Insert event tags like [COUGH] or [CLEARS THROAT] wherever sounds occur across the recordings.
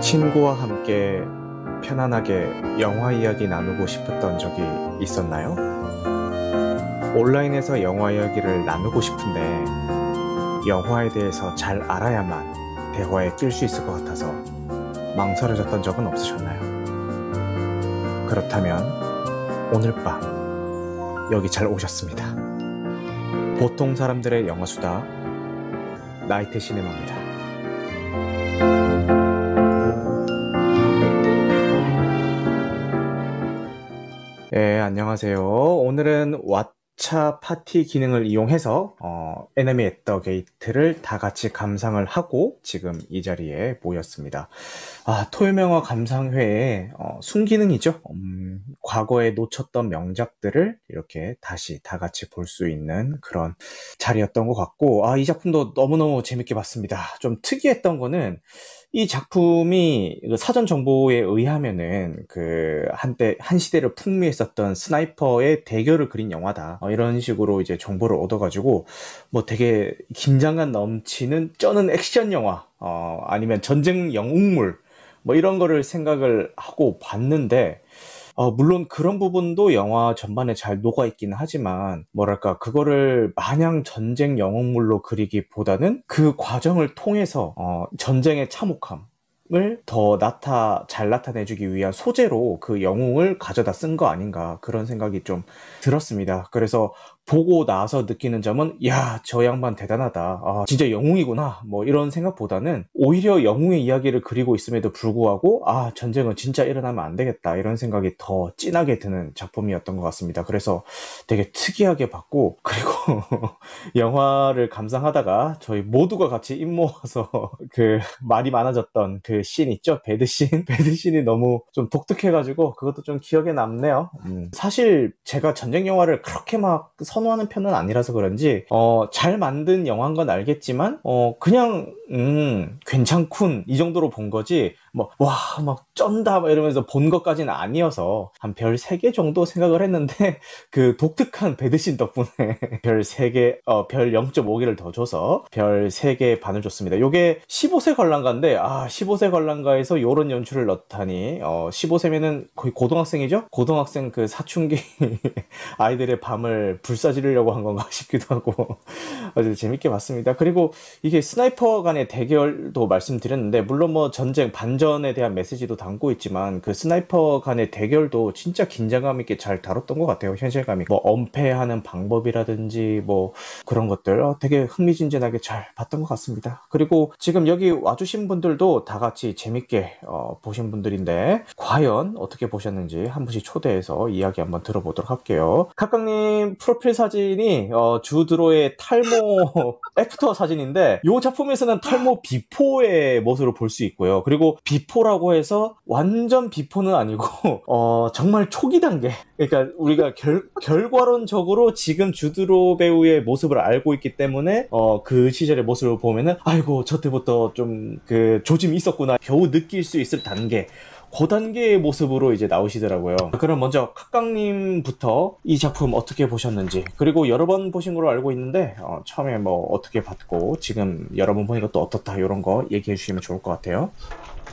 친구와 함께 편안하게 영화 이야기 나누고 싶었던 적이 있었나요? 온라인에서 영화 이야기를 나누고 싶은데 영화에 대해서 잘 알아야만 대화에 낄 수 있을 것 같아서 망설여졌던 적은 없으셨나요? 그렇다면 오늘 밤 여기 잘 오셨습니다. 보통 사람들의 영화 수다 나이트 시네마입니다. 예, 안녕하세요. 오늘은 왓챠 파티 기능을 이용해서 어, Enemy at the Gate를 다 같이 감상을 하고 지금 이 자리에 모였습니다. 아, 토요명화 감상회의 어, 순기능이죠. 음, 과거에 놓쳤던 명작들을 이렇게 다시 다 같이 볼 수 있는 그런 자리였던 것 같고, 아, 이 작품도 너무너무 재밌게 봤습니다. 좀 특이했던 거는 이 작품이 그 사전 정보에 의하면은 그 한때 한 시대를 풍미했었던 스나이퍼의 대결을 그린 영화다. 어, 이런 식으로 이제 정보를 얻어가지고 뭐 되게 긴장감 넘치는 쩌는 액션 영화, 어, 아니면 전쟁 영웅물 뭐 이런 거를 생각을 하고 봤는데 어, 물론 그런 부분도 영화 전반에 잘 녹아있기는 하지만, 뭐랄까, 그거를 마냥 전쟁 영웅물로 그리기보다는 그 과정을 통해서, 어, 전쟁의 참혹함, 을더 나타 잘 나타내주기 위한 소재로 그 영웅을 가져다 쓴 거 아닌가 그런 생각이 좀 들었습니다. 그래서 보고 나서 느끼는 점은 야 저 양반 대단하다. 아 진짜 영웅이구나. 뭐 이런 생각보다는 오히려 영웅의 이야기를 그리고 있음에도 불구하고 아 전쟁은 진짜 일어나면 안 되겠다. 이런 생각이 더 진하게 드는 작품이었던 것 같습니다. 그래서 되게 특이하게 봤고 [LAUGHS] 그리고 영화를 감상하다가 저희 모두가 같이 입 모아서 [LAUGHS] 그 말이 많아졌던 그 씬 있죠? 배드씬? [LAUGHS] 배드씬이 너무 좀 독특해가지고 그것도 좀 기억에 남네요. 음. 사실 제가 전쟁 영화를 그렇게 막 선호하는 편은 아니라서 그런지 어, 잘 만든 영화인 건 알겠지만 어, 그냥 음, 괜찮군. 이 정도로 본 거지 뭐와막 쩐다 막 이러면서 본 것까지는 아니어서 한 별 3개 정도 생각을 했는데 [LAUGHS] 그 독특한 배드신 덕분에 [LAUGHS] 별 3개 어, 별 0.5개를 더 줘서 별 3개 반을 줬습니다. 요게 15세 관람가인데 아 15세 관람가에서 요런 연출을 넣다니 어, 15세면은 거의 고등학생이죠? 고등학생 그 사춘기 [LAUGHS] 아이들의 밤을 불사지르려고 한 건가 싶기도 하고 아주 재밌게 봤습니다. 그리고 이게 sniper 간의 대결도 말씀드렸는데 물론 뭐 전쟁 반전 에 대한 메시지도 담고 있지만 그 sniper 간의 대결도 진짜 긴장감 있게 잘 다뤘던 것 같아요. 현실감이 뭐 엄폐하는 방법이라든지 뭐 그런 것들 어, 되게 흥미진진하게 잘 봤던 것 같습니다. 그리고 지금 여기 와주신 분들도 다 같이 재밌게 어, 보신 분들인데 과연 어떻게 보셨는지 한 분씩 초대해서 이야기 한번 들어보도록 할게요. 각각님 프로필 사진이 어, 주드 로의 탈모 [LAUGHS] after 사진인데 이 작품에서는 탈모 before의 모습을 볼 수 있고요. 그리고 before라고 해서 완전 before는 아니고 [LAUGHS] 어, 정말 초기 단계 그러니까 우리가 결, 결과론적으로 지금 주드로 배우의 모습을 알고 있기 때문에 어, 그 시절의 모습을 보면은 아이고 저 때부터 좀 그 조짐이 있었구나 겨우 느낄 수 있을 단계 고단계의 모습으로 이제 나오시더라고요. 그럼 먼저 각각님부터 이 작품 어떻게 보셨는지 그리고 여러 번 보신 걸로 알고 있는데 어, 처음에 뭐 어떻게 봤고 지금 여러 번 보니까 또 어떻다 이런 거 얘기해 주시면 좋을 것 같아요.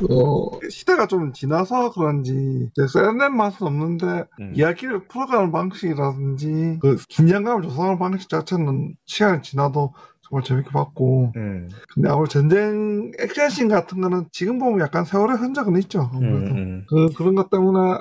어, 시대가 좀 지나서 그런지 세련된 맛은 없는데 음. 이야기를 풀어가는 방식이라든지 그 긴장감을 조성하는 방식 자체는 시간이 지나도 정말 재밌게 봤고 음, 근데 아무래도 전쟁 액션씬 같은 거는 지금 보면 약간 세월의 흔적은 있죠 음, 아무래도 음, 그, 그런 것 때문에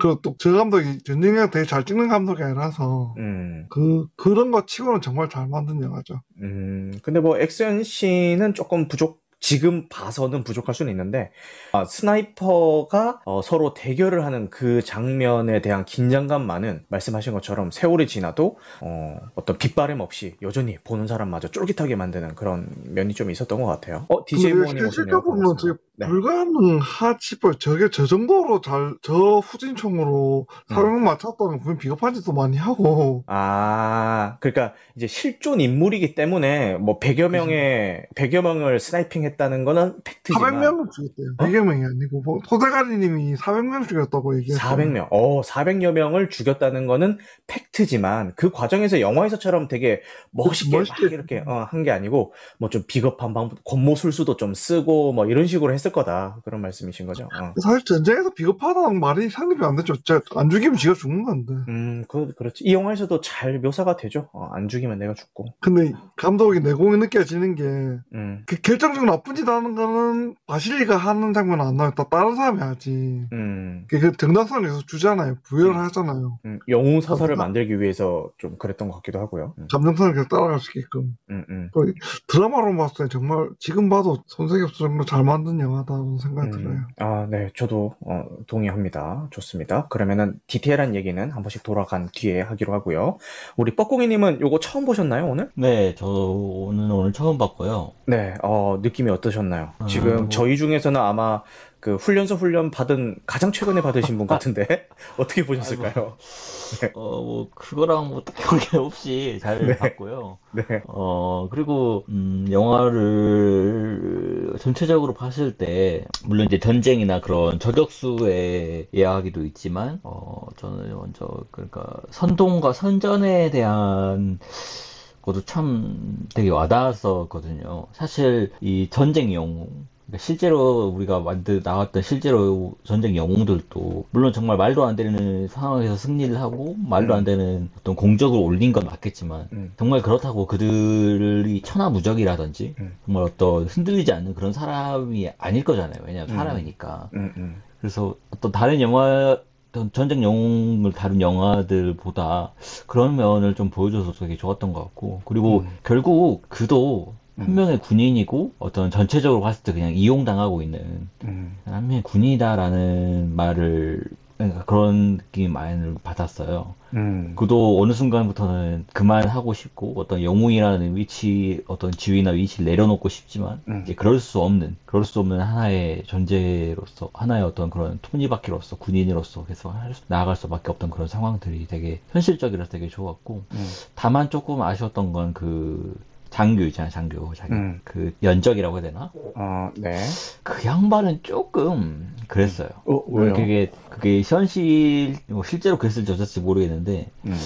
그또저 감독이 전쟁을 되게 잘 찍는 감독이 아니라서 음, 그 그런 거 치고는 정말 잘 만든 영화죠 음. 근데 뭐 액션 씬은 조금 부족. 지금 봐서는 부족할 수는 있는데 아, 스나이퍼가 어, 서로 대결을 하는 그 장면에 대한 긴장감만은 말씀하신 것처럼 세월이 지나도 어, 어떤 빗바람 없이 여전히 보는 사람마저 쫄깃하게 만드는 그런 면이 좀 있었던 것 같아요. 어 DJ 오시네요. 실질적으로는 반갑습니다. 지금 네. 불가능하지 싶어요. 저게 저 정도로 잘, 저 후진 총으로 음. 사용 맞췄다면 분명 비겁한 짓도 많이 하고. 아, 그러니까 이제 실존 인물이기 때문에 뭐 100여 명의 100여 명을 스나이핑 했다는 거는 팩트지만 400명을 죽였대요. 어? 100명이 아니고, 뭐, 소대가리님이 400명 죽였다고 얘기했어요. 400명. 어, 400여 명을 죽였다는 거는 팩트지만 그 과정에서 영화에서처럼 되게 멋있게 막 멋있게. 이렇게 어, 한 게 아니고 뭐 좀 비겁한 방법, 권모술수도 좀 쓰고 뭐 이런 식으로 했을 거다. 그런 말씀이신 거죠? 어. 사실 전쟁에서 비겁하다는 말이 상립이 안 되죠. 안 죽이면 지가 죽는 건데. 음, 그, 그렇지. 이 영화에서도 잘 묘사가 되죠. 어, 안 죽이면 내가 죽고. 근데 감독이 내공이 느껴지는 게, 음, 그 결정적으로 나쁜 짓 하는 거는 바실리가 하는 장면은 안 나와요. 다 다른 사람이 하지. 음, 그, 그 정당성에서 주잖아요. 부여를 음. 하잖아요. 음, 영웅 서사를 그렇구나. 만들기 위해서 좀 그랬던 것 같기도 하고요. 음, 감정선을 계속 따라갈 수 있게끔. 음, 음. 드라마로 봤을 때 정말 지금 봐도 손색이 없어 정말 잘 만든 영화 다라는 생각이 들어요. 음, 아, 네, 저도 어, 동의합니다. 좋습니다. 그러면은 디테일한 얘기는 한 번씩 돌아간 뒤에 하기로 하고요. 우리 뻐꾸기님은 요거 처음 보셨나요, 오늘? 네, 저는 오늘 처음 봤고요. 네, 어, 느낌이 어떠셨나요? 아, 지금 뭐- 저희 중에서는 아마 그 훈련소 훈련 받은 가장 최근에 받으신 분 같은데 [LAUGHS] 어떻게 보셨을까요? 어, 뭐, 그거랑 뭐 딱히 관계 없이 잘 네. 봤고요. 네, 어, 그리고, 음, 영화를 전체적으로 봤을 때, 물론 이제 전쟁이나 그런 저격수의 이야기도 있지만, 어, 저는 먼저, 그러니까, 선동과 선전에 대한 것도 참 되게 와닿았었거든요. 사실, 이 전쟁 영웅, 그러니까 실제로 우리가 만드 나왔던 실제로 전쟁 영웅들도 물론 정말 말도 안 되는 상황에서 승리를 하고 말도 안 되는 어떤 공적을 올린 건 맞겠지만 음, 정말 그렇다고 그들이 천하무적이라든지 음. 정말 어떤 흔들리지 않는 그런 사람이 아닐 거잖아요. 왜냐하면 음. 사람이니까. 음, 음, 그래서 어떤 다른 영화 전쟁 영웅을 다룬 영화들보다 그런 면을 좀 보여줘서 되게 좋았던 것 같고 그리고 음. 결국 그도 한 음. 명의 군인이고 어떤 전체적으로 봤을 때 그냥 이용당하고 있는 음, 한 명의 군인이다라는 말을 그러니까 그런 느낌 많이 받았어요. 음, 그도 어느 순간부터는 그만하고 싶고 어떤 영웅이라는 위치 어떤 지위나 위치를 내려놓고 싶지만 음. 이제 그럴 수 없는 그럴 수 없는 하나의 존재로서 하나의 어떤 그런 톱니바퀴로서 군인으로서 계속 할 수- 나아갈 수밖에 없던 그런 상황들이 되게 현실적이라서 되게 좋았고 음, 다만 조금 아쉬웠던 건그 장교 있잖아요 장교 자기 음. 그 연적이라고 해야 되나 어, 네. 그 양반은 조금 그랬어요. 어, 왜요? 그게 그게 현실 뭐 실제로 그랬을지 어쩔지 모르겠는데 음.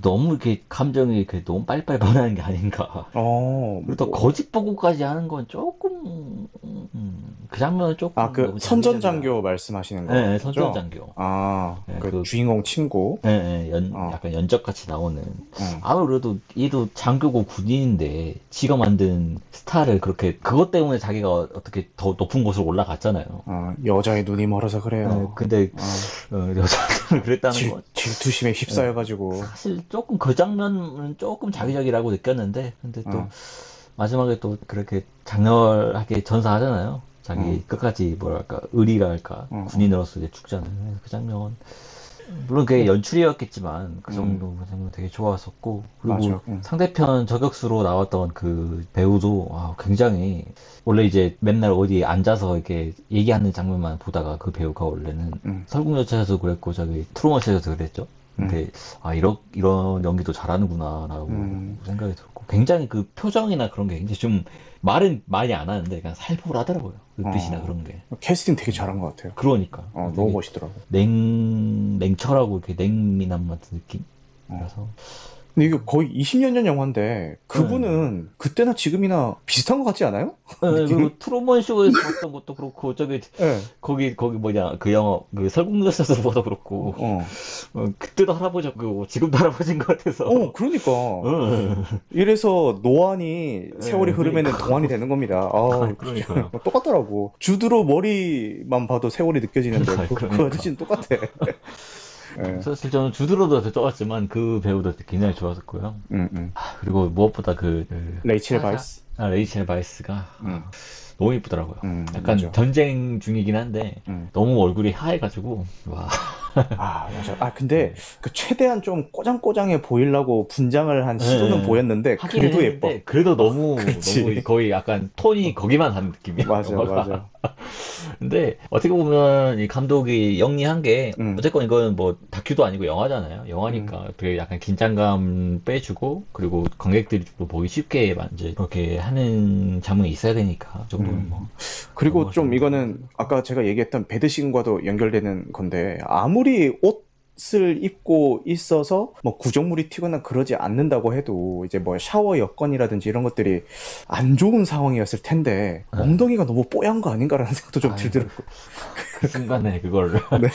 너무 이렇게 감정이 이렇게 너무 빨리빨리 변하는 게 아닌가. 어, 그리고 또 뭐- 거짓 보고까지 하는 건 조금 음, 그 장면은 조금 아, 그 너무 선전장교 말씀하시는 장기적이라. 네, 네, 거죠? 선전장교. 아, 네, 그 그- 주인공 친구. 네, 네, 연, 어. 약간 연적같이 나오는. 음. 아무래도 얘도 장교고 군인인데 지가 만든 스타를 그렇게 그것 때문에 자기가 어떻게 더 높은 곳으로 올라갔잖아요. 어, 여자의 눈이 멀어서 네, 그래요. 근데 어, 어, 여자들은 [LAUGHS] 그랬다는 질, 건 질투심에 휩싸여가지고. 사실 조금 그 장면은 조금 자기적이라고 느꼈는데 근데 또 어. 마지막에 또 그렇게 장렬하게 전사하잖아요. 자기 어. 끝까지 뭐랄까 의리랄까 어, 어. 군인으로서 이제 죽잖아요. 그 장면 물론 그게 연출이었겠지만 그 음. 정도 장면 되게 좋았었고 그리고. 음. 상대편 저격수로 나왔던 그 배우도 아, 굉장히 원래 이제 맨날 어디 앉아서 이렇게 얘기하는 장면만 보다가 그 배우가 원래는 음. 설국열차에서 그랬고 저기 트루먼쇼에서 그랬죠. 근데 아 이런 이런 연기도 잘하는구나라고 음. 생각이 들었고 굉장히 그 표정이나 그런 게 굉장히 좀 말은 많이 안 하는데 그냥 살벌하더라고요. 눈빛이나 어. 그런 게. 캐스팅 되게 잘한 것 같아요. 그러니까 어, 너무 멋있더라고. 냉 냉철하고 이렇게 냉미남 같은 느낌. 어. 그래서 근데 이게 거의 20년 전 영화인데 그분은 그때나 지금이나 비슷한 것 같지 않아요? 네, 느낌이? 그리고 [LAUGHS] 트루먼 쇼에서 봤던 것도 그렇고 저기 네. 거기 거기 뭐냐 그 영화 그 설국열차에서 봐도 그렇고 어. 어, 그때도 할아버지였고 지금도 할아버지인 것 같아서. 어, 그러니까. 응. 이래서 노안이 세월이 네, 흐르면 그러니까. 동안이 되는 겁니다. [LAUGHS] 아, 그러니까요. [LAUGHS] 똑같더라고. 주드로 머리만 봐도 세월이 느껴지는데 그, 그 그러니까. 아저씨는 똑같아. 네. 사실 저는 주드로도 더 좋았지만 그 배우도 굉장히 좋았었고요. 음, 음. 아, 그리고 무엇보다 그, 그 레이첼? 바이스. 아, 레이첼 바이스가 음. 너무 이쁘더라고요. 음, 약간 맞아. 전쟁 중이긴 한데 음. 너무 얼굴이 하얘가지고 와 아, 맞아. 아, 근데 그 최대한 좀 꼬장꼬장해 보이려고 분장을 한 시도는 네. 보였는데 하긴 그래도 했는데 예뻐. 그래도 너무 [LAUGHS] 그치. 너무 거의 약간 톤이 거기만 가는 느낌이야. 맞아, 맞아. 근데 어떻게 보면 이 감독이 영리한 게 음. 어쨌건 이건 뭐 다큐도 아니고 영화잖아요. 영화니까 되게 약간 긴장감 빼주고 그리고 관객들이 좀더 보기 쉽게 이제 그렇게 하는 장면이 있어야 되니까 그 정도는 음. 뭐 그리고 좀 이거는 아까 제가 얘기했던 배드신과도 연결되는 건데 아무 리 옷을 입고 있어서 뭐 구정물이 튀거나 그러지 않는다고 해도 이제 뭐 샤워 여건이라든지 이런 것들이 안 좋은 상황이었을 텐데 네. 엉덩이가 너무 뽀얀 거 아닌가라는 생각도 좀 아유. 들더라고요. 그 순간에 그걸 [LAUGHS] 네.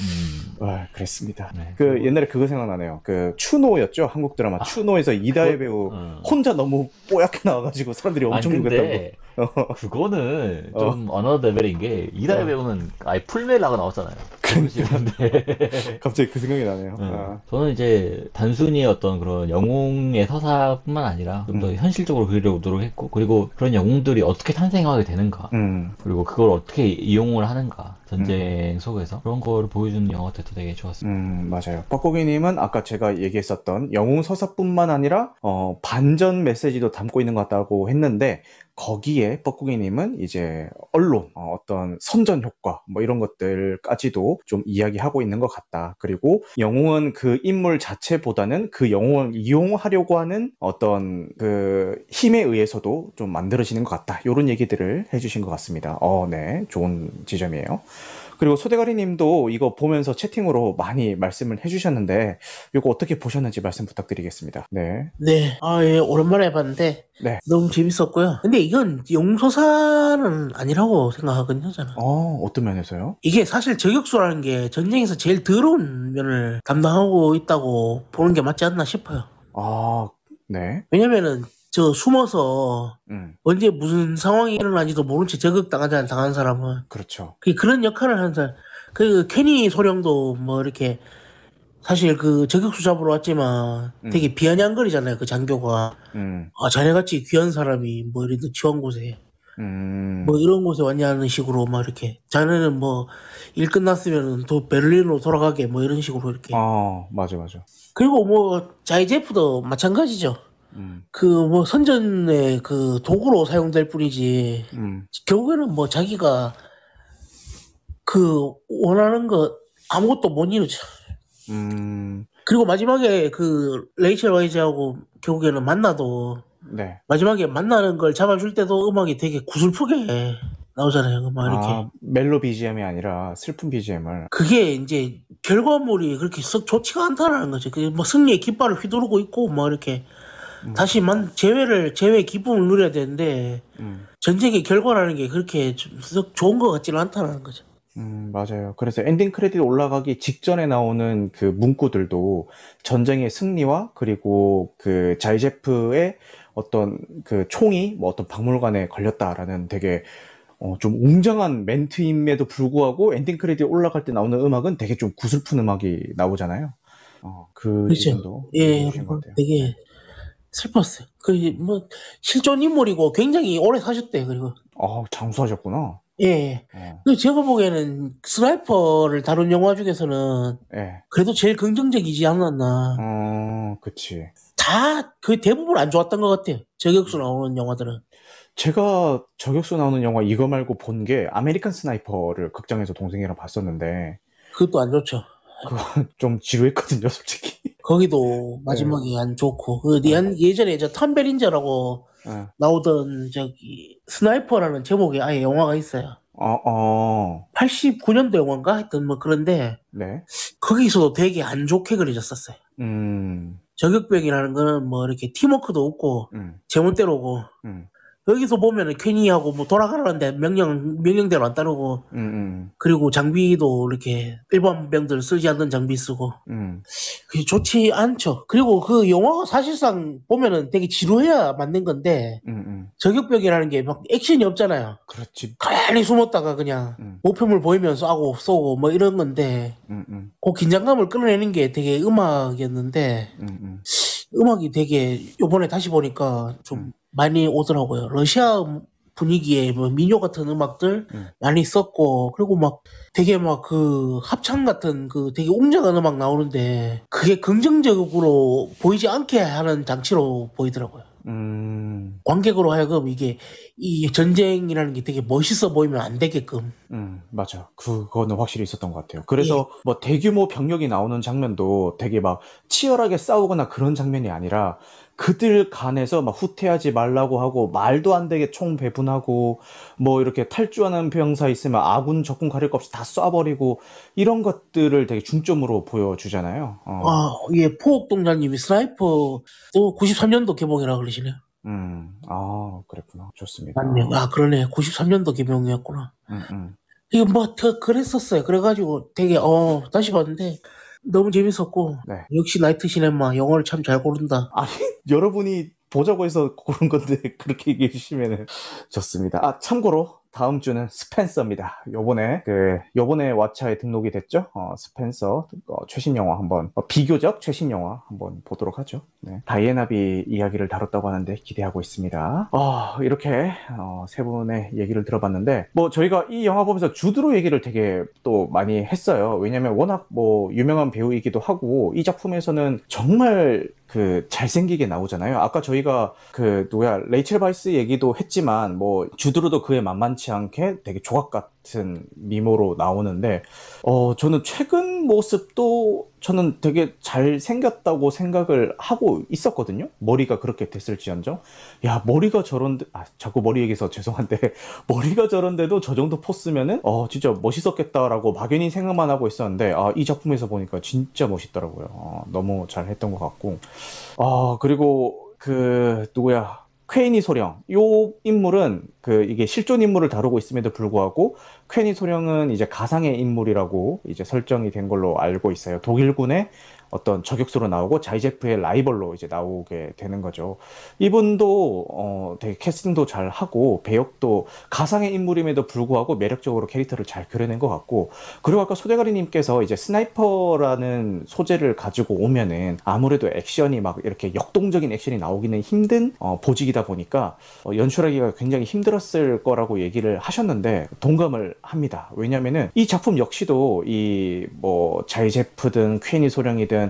음, 아, 그랬습니다. 네. 그 옛날에 그거 생각나네요. 그 추노였죠 한국 드라마 추노에서 이다해 배우 어. 혼자 너무 뽀얗게 나와가지고 사람들이 엄청 놀랬다고. [LAUGHS] 그거는 어. 좀 another level인 게 이다해 어. 배우는 아예 풀메라가 나왔잖아요. 그러니까. 그런데 [LAUGHS] 갑자기 그 생각이 나네요. 음. 아, 저는 이제 단순히 어떤 그런 영웅의 서사뿐만 아니라 좀더 음. 현실적으로 그리려고 노력했고 그리고 그런 영웅들이 어떻게 탄생하게 되는가 음. 그리고 그걸 어떻게 이용을 하는가 전쟁 속에서 그런 걸 보여주는 영화들 도 되게 좋았습니다. 음, 맞아요. 뻐꾸기님은 아까 제가 얘기했었던 영웅 서사뿐만 아니라, 어, 반전 메시지도 담고 있는 것 같다고 했는데, 거기에 뻐꾸기님은 이제 언론, 어, 떤 선전 효과, 뭐 이런 것들까지도 좀 이야기하고 있는 것 같다. 그리고 영웅은 그 인물 자체보다는 그 영웅을 이용하려고 하는 어떤 그 힘에 의해서도 좀 만들어지는 것 같다. 이런 얘기들을 해주신 것 같습니다. 어, 네. 좋은 지점이에요. 그리고 소대가리 님도 이거 보면서 채팅으로 많이 말씀을 해주셨는데, 이거 어떻게 보셨는지 말씀 부탁드리겠습니다. 네. 네, 아, 예, 오랜만에 봤는데, 네. 너무 재밌었고요. 근데 이건 용서사는 아니라고 생각하거든요, 저는. 어, 어떤 면에서요? 이게 사실 저격수라는 게 전쟁에서 제일 더러운 면을 담당하고 있다고 보는 게 맞지 않나 싶어요. 아, 네. 왜냐면은, 저 숨어서 음, 언제 무슨 상황이 일어나는지도 모른 채 저격당하잖아요, 당한 사람은. 그렇죠. 그 그런 역할을 하는 사람. 그 케니 소령도 뭐 이렇게 사실 그 저격수 잡으러 왔지만 음. 되게 비아냥거리잖아요, 그 장교가. 음, 아, 자네같이 귀한 사람이 뭐 이런 처한 곳에 음, 뭐 이런 곳에 왔냐는 식으로 막 이렇게 자네는 뭐 일 끝났으면 또 베를린으로 돌아가게 뭐 이런 식으로 이렇게 아, 맞아, 맞아. 그리고 뭐 자이제프도 마찬가지죠 음, 그뭐 선전의 그 도구로 사용될 뿐이지 음, 결국에는 뭐 자기가 그 원하는 거 아무것도 못 이루죠 음, 그리고 마지막에 그 레이첼 와이즈하고 결국에는 만나도 네. 마지막에 만나는 걸 잡아줄 때도 음악이 되게 구슬프게 나오잖아요. 막 이렇게. 아, 멜로 BGM이 아니라 슬픈 BGM을. 그게 이제 결과물이 그렇게 썩 좋지가 않다라는 거죠. 그게 뭐 승리의 깃발을 휘두르고 있고 막 이렇게 음. 다시 만 재회를 재회 기쁨을 누려야 되는데 음, 전쟁의 결과라는 게 그렇게 좀썩 좋은 것 같지는 않다라는 거죠. 음, 맞아요. 그래서 엔딩 크레딧 올라가기 직전에 나오는 그 문구들도 전쟁의 승리와 그리고 그 자이체프의 어떤 그 총이 뭐 어떤 박물관에 걸렸다라는 되게 어, 좀 웅장한 멘트임에도 불구하고 엔딩 크레딧 올라갈 때 나오는 음악은 되게 좀 구슬픈 음악이 나오잖아요. 어, 그 그렇죠. 예. 되게 슬펐어요. 그 뭐 실존 인물이고 굉장히 오래 사셨대요. 그리고 어, 장수하셨구나. 예, 예. 어, 그 제가 보기에는 스나이퍼를 다룬 영화 중에서는 예. 그래도 제일 긍정적이지 않았나. 어, 그치. 다 그 대부분 안 좋았던 것 같아요. 저격수 나오는 영화들은. 제가 저격수 나오는 영화 이거 말고 본 게 아메리칸 스나이퍼를 극장에서 동생이랑 봤었는데 그것도 안 좋죠. 좀 지루했거든요, 솔직히. 거기도 마지막에 안 좋고. 그 예- 예전에 저 탐 베린저라고 예. 나오던 저기 스나이퍼라는 제목의 아예 영화가 있어요. 어, 어, 89년도 영화인가 하여튼 뭐 그런데 네. 거기서도 되게 안 좋게 그려졌었어요. 음, 저격병이라는 거는 뭐 이렇게 팀워크도 없고 음, 제멋대로고 음, 여기서 보면은 괜히 하고 뭐 돌아가라는데 명령 명령대로 안 따르고 음, 음, 그리고 장비도 이렇게 일반 병들 쓰지 않는 장비 쓰고 음, 그게 좋지 않죠. 그리고 그 영화가 사실상 보면은 되게 지루해야 맞는 건데 음, 음. 저격병이라는 게 막 액션이 없잖아요. 그렇지. 가만히 숨었다가 그냥 음, 목표물 보이면서 쏘고 쏘고 뭐 이런 건데 음, 음, 그 긴장감을 끌어내는 게 되게 음악이었는데 음, 음. 음악이 되게 요번에 다시 보니까 좀 음. 많이 오더라고요. 러시아 분위기의 뭐 민요 같은 음악들 음. 많이 썼고 그리고 막 되게 막 그 합창 같은 그 되게 웅장한 음악 나오는데 그게 긍정적으로 보이지 않게 하는 장치로 보이더라고요. 음, 관객으로 하여금 이게 이 전쟁이라는 게 되게 멋있어 보이면 안 되게끔 음, 맞아. 그거는 확실히 있었던 것 같아요. 그래서 뭐 대규모 병력이 나오는 장면도 되게 막 치열하게 싸우거나 그런 장면이 아니라 그들 간에서 막 후퇴하지 말라고 하고 말도 안 되게 총 배분하고 뭐 이렇게 탈주하는 병사 있으면 아군 적군 가릴 것 없이 다 쏴버리고 이런 것들을 되게 중점으로 보여주잖아요. 어. 아, 예, 포옥동장님이 스나이퍼 또 93년도 개봉이라 그러시네요. 음, 아, 그랬구나. 좋습니다. 맞네요. 아, 그러네. 93년도 개봉이었구나. 음, 음. 이거 뭐, 더 그랬었어요. 그래가지고 되게, 어, 다시 봤는데 너무 재밌었고, 네. 역시 나이트 시네마 영화를 참 잘 고른다. 아니, [LAUGHS] 여러분이 보자고 해서 고른 건데, [LAUGHS] 그렇게 얘기해 주시면 좋습니다. 아, 참고로, 다음 주는 스펜서입니다. 요번에, 그, 요번에 왓챠에 등록이 됐죠? 어, 스펜서, 어, 최신 영화 한번, 어, 비교적 최신 영화 한번 보도록 하죠. 네. 다이애나비 이야기를 다뤘다고 하는데 기대하고 있습니다. 어, 이렇게, 어, 세 분의 얘기를 들어봤는데, 뭐, 저희가 이 영화 보면서 주드로 얘기를 되게 또 많이 했어요. 왜냐면 워낙 뭐, 유명한 배우이기도 하고, 이 작품에서는 정말 그 잘생기게 나오잖아요. 아까 저희가 그 누구야 레이첼 바이스 얘기도 했지만 뭐 주드로도 그에 만만치 않게 되게 조각 같은 미모로 나오는데 어 저는 최근 모습도 저는 되게 잘 생겼다고 생각을 하고 있었거든요. 머리가 그렇게 됐을지언정 야 머리가 저런데 아 자꾸 머리 얘기해서 죄송한데 [LAUGHS] 머리가 저런데도 저 정도 포스면은 어 진짜 멋있었겠다라고 막연히 생각만 하고 있었는데 아 이 작품에서 보니까 진짜 멋있더라고요. 어, 너무 잘 했던 것 같고 아 그리고 그 누구야 퀘이니 소령 요 인물은 그 이게 실존 인물을 다루고 있음에도 불구하고 퀘니 소령은 이제 가상의 인물이라고 이제 설정이 된 걸로 알고 있어요. 독일군의 어떤 저격수로 나오고 자이체프의 라이벌로 이제 나오게 되는 거죠. 이분도 어 되게 캐스팅도 잘 하고 배역도 가상의 인물임에도 불구하고 매력적으로 캐릭터를 잘 그려낸 것 같고 그리고 아까 소대가리님께서 이제 스나이퍼라는 소재를 가지고 오면은 아무래도 액션이 막 이렇게 역동적인 액션이 나오기는 힘든 어, 보직이다 보니까 어, 연출하기가 굉장히 힘들었을 거라고 얘기를 하셨는데 동감을 합니다. 왜냐면은 이 작품 역시도 이 뭐 자이제프든 퀸이 소령이든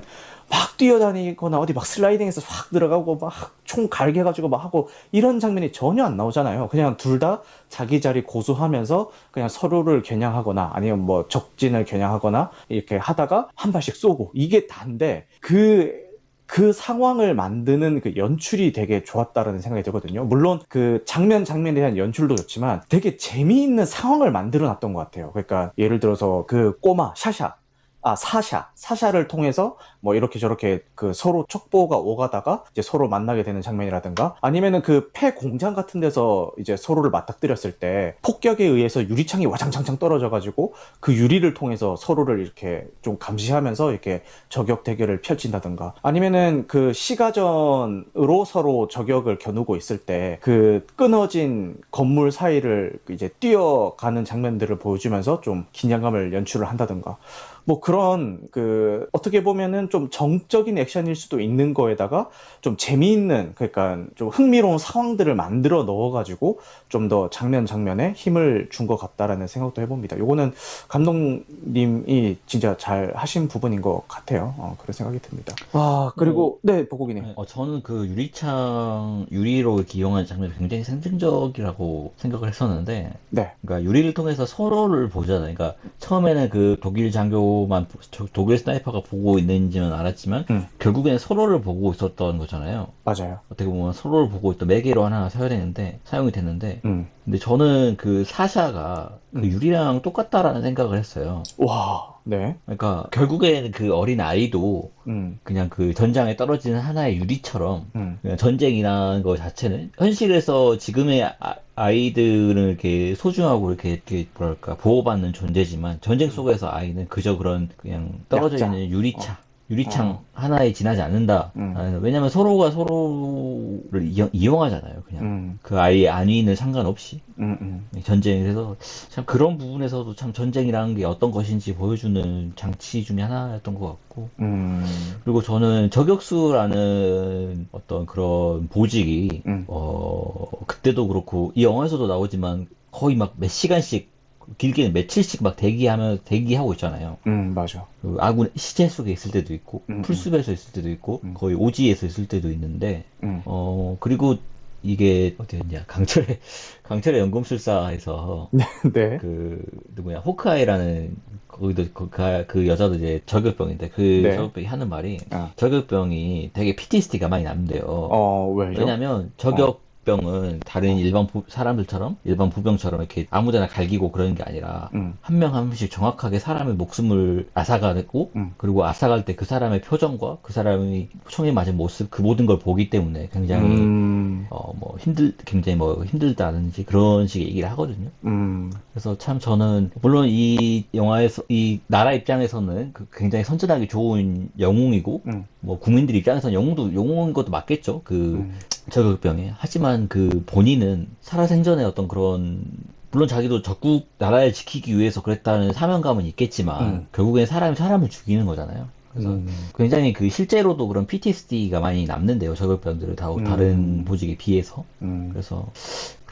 막 뛰어다니거나 어디 막 슬라이딩해서 확 들어가고 막 총 갈겨가지고 막 하고 이런 장면이 전혀 안 나오잖아요. 그냥 둘 다 자기 자리 고수하면서 그냥 서로를 겨냥하거나 아니면 뭐 적진을 겨냥하거나 이렇게 하다가 한 발씩 쏘고 이게 다인데 그그 상황을 만드는 그 연출이 되게 좋았다라는 생각이 들거든요. 물론 그 장면 장면에 대한 연출도 좋지만 되게 재미있는 상황을 만들어 놨던 것 같아요. 그러니까 예를 들어서 그 꼬마 샤샤 아, 사샤. 사샤를 통해서 뭐 이렇게 저렇게 그 서로 척보가 오가다가 이제 서로 만나게 되는 장면이라든가 아니면은 그 폐 공장 같은 데서 이제 서로를 맞닥뜨렸을 때 폭격에 의해서 유리창이 와장창창 떨어져 가지고 그 유리를 통해서 서로를 이렇게 좀 감시하면서 이렇게 저격 대결을 펼친다든가 아니면은 그 시가전으로 서로 저격을 겨누고 있을 때 그 끊어진 건물 사이를 이제 뛰어가는 장면들을 보여주면서 좀 긴장감을 연출을 한다든가 뭐 그런 그 어떻게 보면은 좀 정적인 액션일 수도 있는 거에다가 좀 재미있는 그러니까 좀 흥미로운 상황들을 만들어 넣어가지고 좀 더 장면 장면에 힘을 준 것 같다라는 생각도 해봅니다. 요거는 감독님이 진짜 잘 하신 부분인 것 같아요. 어, 그런 생각이 듭니다. 아 그리고 네 보고기님. 어, 저는 그 유리창, 유리로 이렇게 이용한 장면이 굉장히 상징적이라고 생각을 했었는데, 네. 그러니까 유리를 통해서 서로를 보잖아요. 그러니까 처음에는 그 독일 장교만, 독일 스나이퍼가 보고 있는지는 알았지만, 음. 결국에는 서로를 보고 있었던 거잖아요. 맞아요. 어떻게 보면 서로를 보고 있던 매개로 하나 사용했는데, 사용이 됐는데, 음. 근데 저는 그 사샤가 그 음. 유리랑 똑같다라는 생각을 했어요. 와. 네. 그러니까 결국에는 그 어린 아이도 음. 그냥 그 전장에 떨어지는 하나의 유리처럼 음. 그냥 전쟁이라는 거 자체는 현실에서 지금의 아, 이들은 이렇게 소중하고 이렇게, 이렇게 뭐랄까 보호받는 존재지만 전쟁 속에서 아이는 그저 그런 그냥 떨어져 약자. 있는 유리창 유리창 어. 하나에 지나지 않는다. 음. 아, 왜냐면 서로가 서로를 이용, 하잖아아요 그냥 음, 그 아이의 안위는 상관없이 음, 음. 전쟁에서 참 그런 부분에서도 참 전쟁이라는 게 어떤 것인지 보여주는 장치 중에 하나였던 것 같고 음, 그리고 저는 저격수라는 어떤 그런 보직이 음. 어 그때도 그렇고 이 영화에서도 나오지만 거의 막 몇 시간씩 길게는 며칠씩 막 대기하며 대기하고 있잖아요. 음, 맞아. 그 아군 시체 속에 있을 때도 있고 음, 풀숲에서 있을 때도 있고 음. 거의 오지에서 있을 때도 있는데 음, 어 그리고 이게 어디였냐 [LAUGHS] 강철의 강철의 연금술사에서 네. 그 누구냐 호크아이라는 거기도 그, 가- 그 여자도 이제 저격병인데 그 네. 저격병이 하는 말이 아. 저격병이 되게 PTSD가 많이 남대요. 어, 왜요? 왜냐면 저격 병은 다른 일반 부- 사람들처럼 일반 부병처럼 이렇게 아무데나 갈기고 그러는 게 아니라 음, 한명 한 명씩 정확하게 사람의 목숨을 앗아가고 음. 그리고 앗아갈 때 그 사람의 표정과 그 사람이 총에 맞은 모습 그 모든 걸 보기 때문에 굉장히 음, 어뭐 힘들 굉장히 뭐 힘들다든지 그런 식의 얘기를 하거든요. 음, 그래서 참 저는 물론 이 영화에서 이 나라 입장에서는 그 굉장히 선전하기 좋은 영웅이고 음, 뭐 국민들 입장에서는 영웅도 영웅인 것도 맞겠죠. 그 음, 저격병에 하지만 그 본인은 살아생전에 어떤 그런 물론 자기도 적국 나라를 지키기 위해서 그랬다는 사명감은 있겠지만 음. 결국엔 사람이 사람을 죽이는 거잖아요. 그래서 음, 굉장히 그 실제로도 그런 PTSD가 많이 남는데요. 저격병들을 다 음. 다른 보직에 비해서. 음, 그래서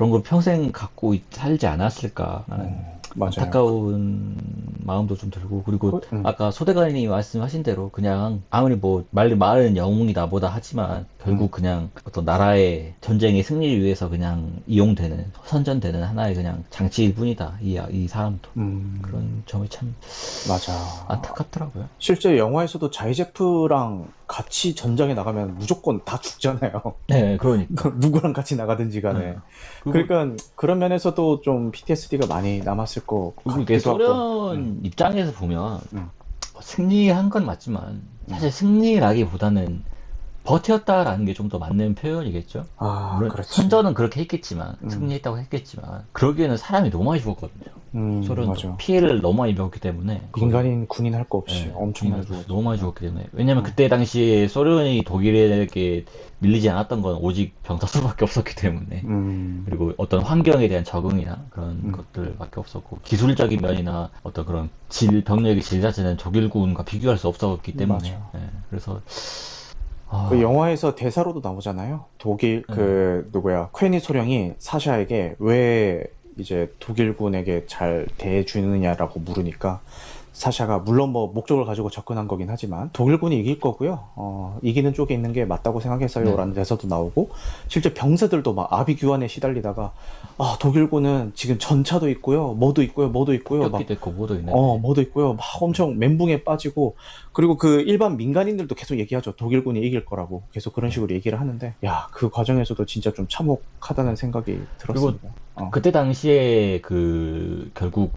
그런 걸 평생 갖고 있- 살지 않았을까 하는 음. 안타까운 마음도 좀 들고 그리고 그- 음. 아까 소대관님이 말씀하신 대로 그냥 아무리 뭐말 말은 영웅이다 뭐다 하지만 결국 음. 그냥 어떤 나라의 전쟁의 승리를 위해서 그냥 이용되는 선전되는 하나의 그냥 장치일 뿐이다 이, 이 사람도 음, 그런 점이 참 맞아. 안타깝더라고요. 실제 영화에서도 자이제프랑 같이 전장에 나가면 무조건 다 죽잖아요. [LAUGHS] 네, 그러니까. 누구랑 같이 나가든지 간에. 네. 그리고, 그러니까 그런 면에서도 좀 PTSD가 많이 남았을 이게 같기도. 소련 입장에서 보면 음. 뭐 승리한 건 맞지만 사실 승리라기보다는 버텼다라는 게 좀 더 맞는 표현이겠죠. 아, 물론 그렇지. 선전은 그렇게 했겠지만 음. 승리했다고 했겠지만 그러기에는 사람이 너무 많이 죽었거든요. 음, 소련도 맞아. 피해를 너무 많이 입었기 때문에 민간인 군인 할 거 없이 네, 엄청 많이 국민들 죽었죠. 너무 많이 죽었기 때문에 왜냐면 음. 그때 당시에 소련이 독일에게 밀리지 않았던 건 오직 병사 수밖에 없었기 때문에 음, 그리고 어떤 환경에 대한 적응이나 그런 음. 것들밖에 없었고 기술적인 면이나 어떤 그런 질 병력의 질 자체는 적일군과 비교할 수 없었기 때문에. 예, 그래서 아, 그 영화에서 대사로도 나오잖아요. 독일 네. 그 누구야 퀘니 소령이 사샤에게 왜 이제 독일군에게 잘 대해주느냐라고 물으니까 사샤가 물론 뭐 목적을 가지고 접근한 거긴 하지만 독일군이 이길 거고요. 어, 이기는 쪽에 있는 게 맞다고 생각했어요라는 대사도 나오고 실제 병사들도 막 아비규환에 시달리다가 아 독일군은 지금 전차도 있고요, 뭐도 있고요, 뭐도 있고요, 막 있고 뭐도 있는데 어, 뭐도 있고요. 막 엄청 멘붕에 빠지고 그리고 그 일반 민간인들도 계속 얘기하죠. 독일군이 이길 거라고 계속 그런 식으로 얘기를 하는데 야, 그 과정에서도 진짜 좀 참혹하다는 생각이 들었습니다. 어. 그때 당시에 그 결국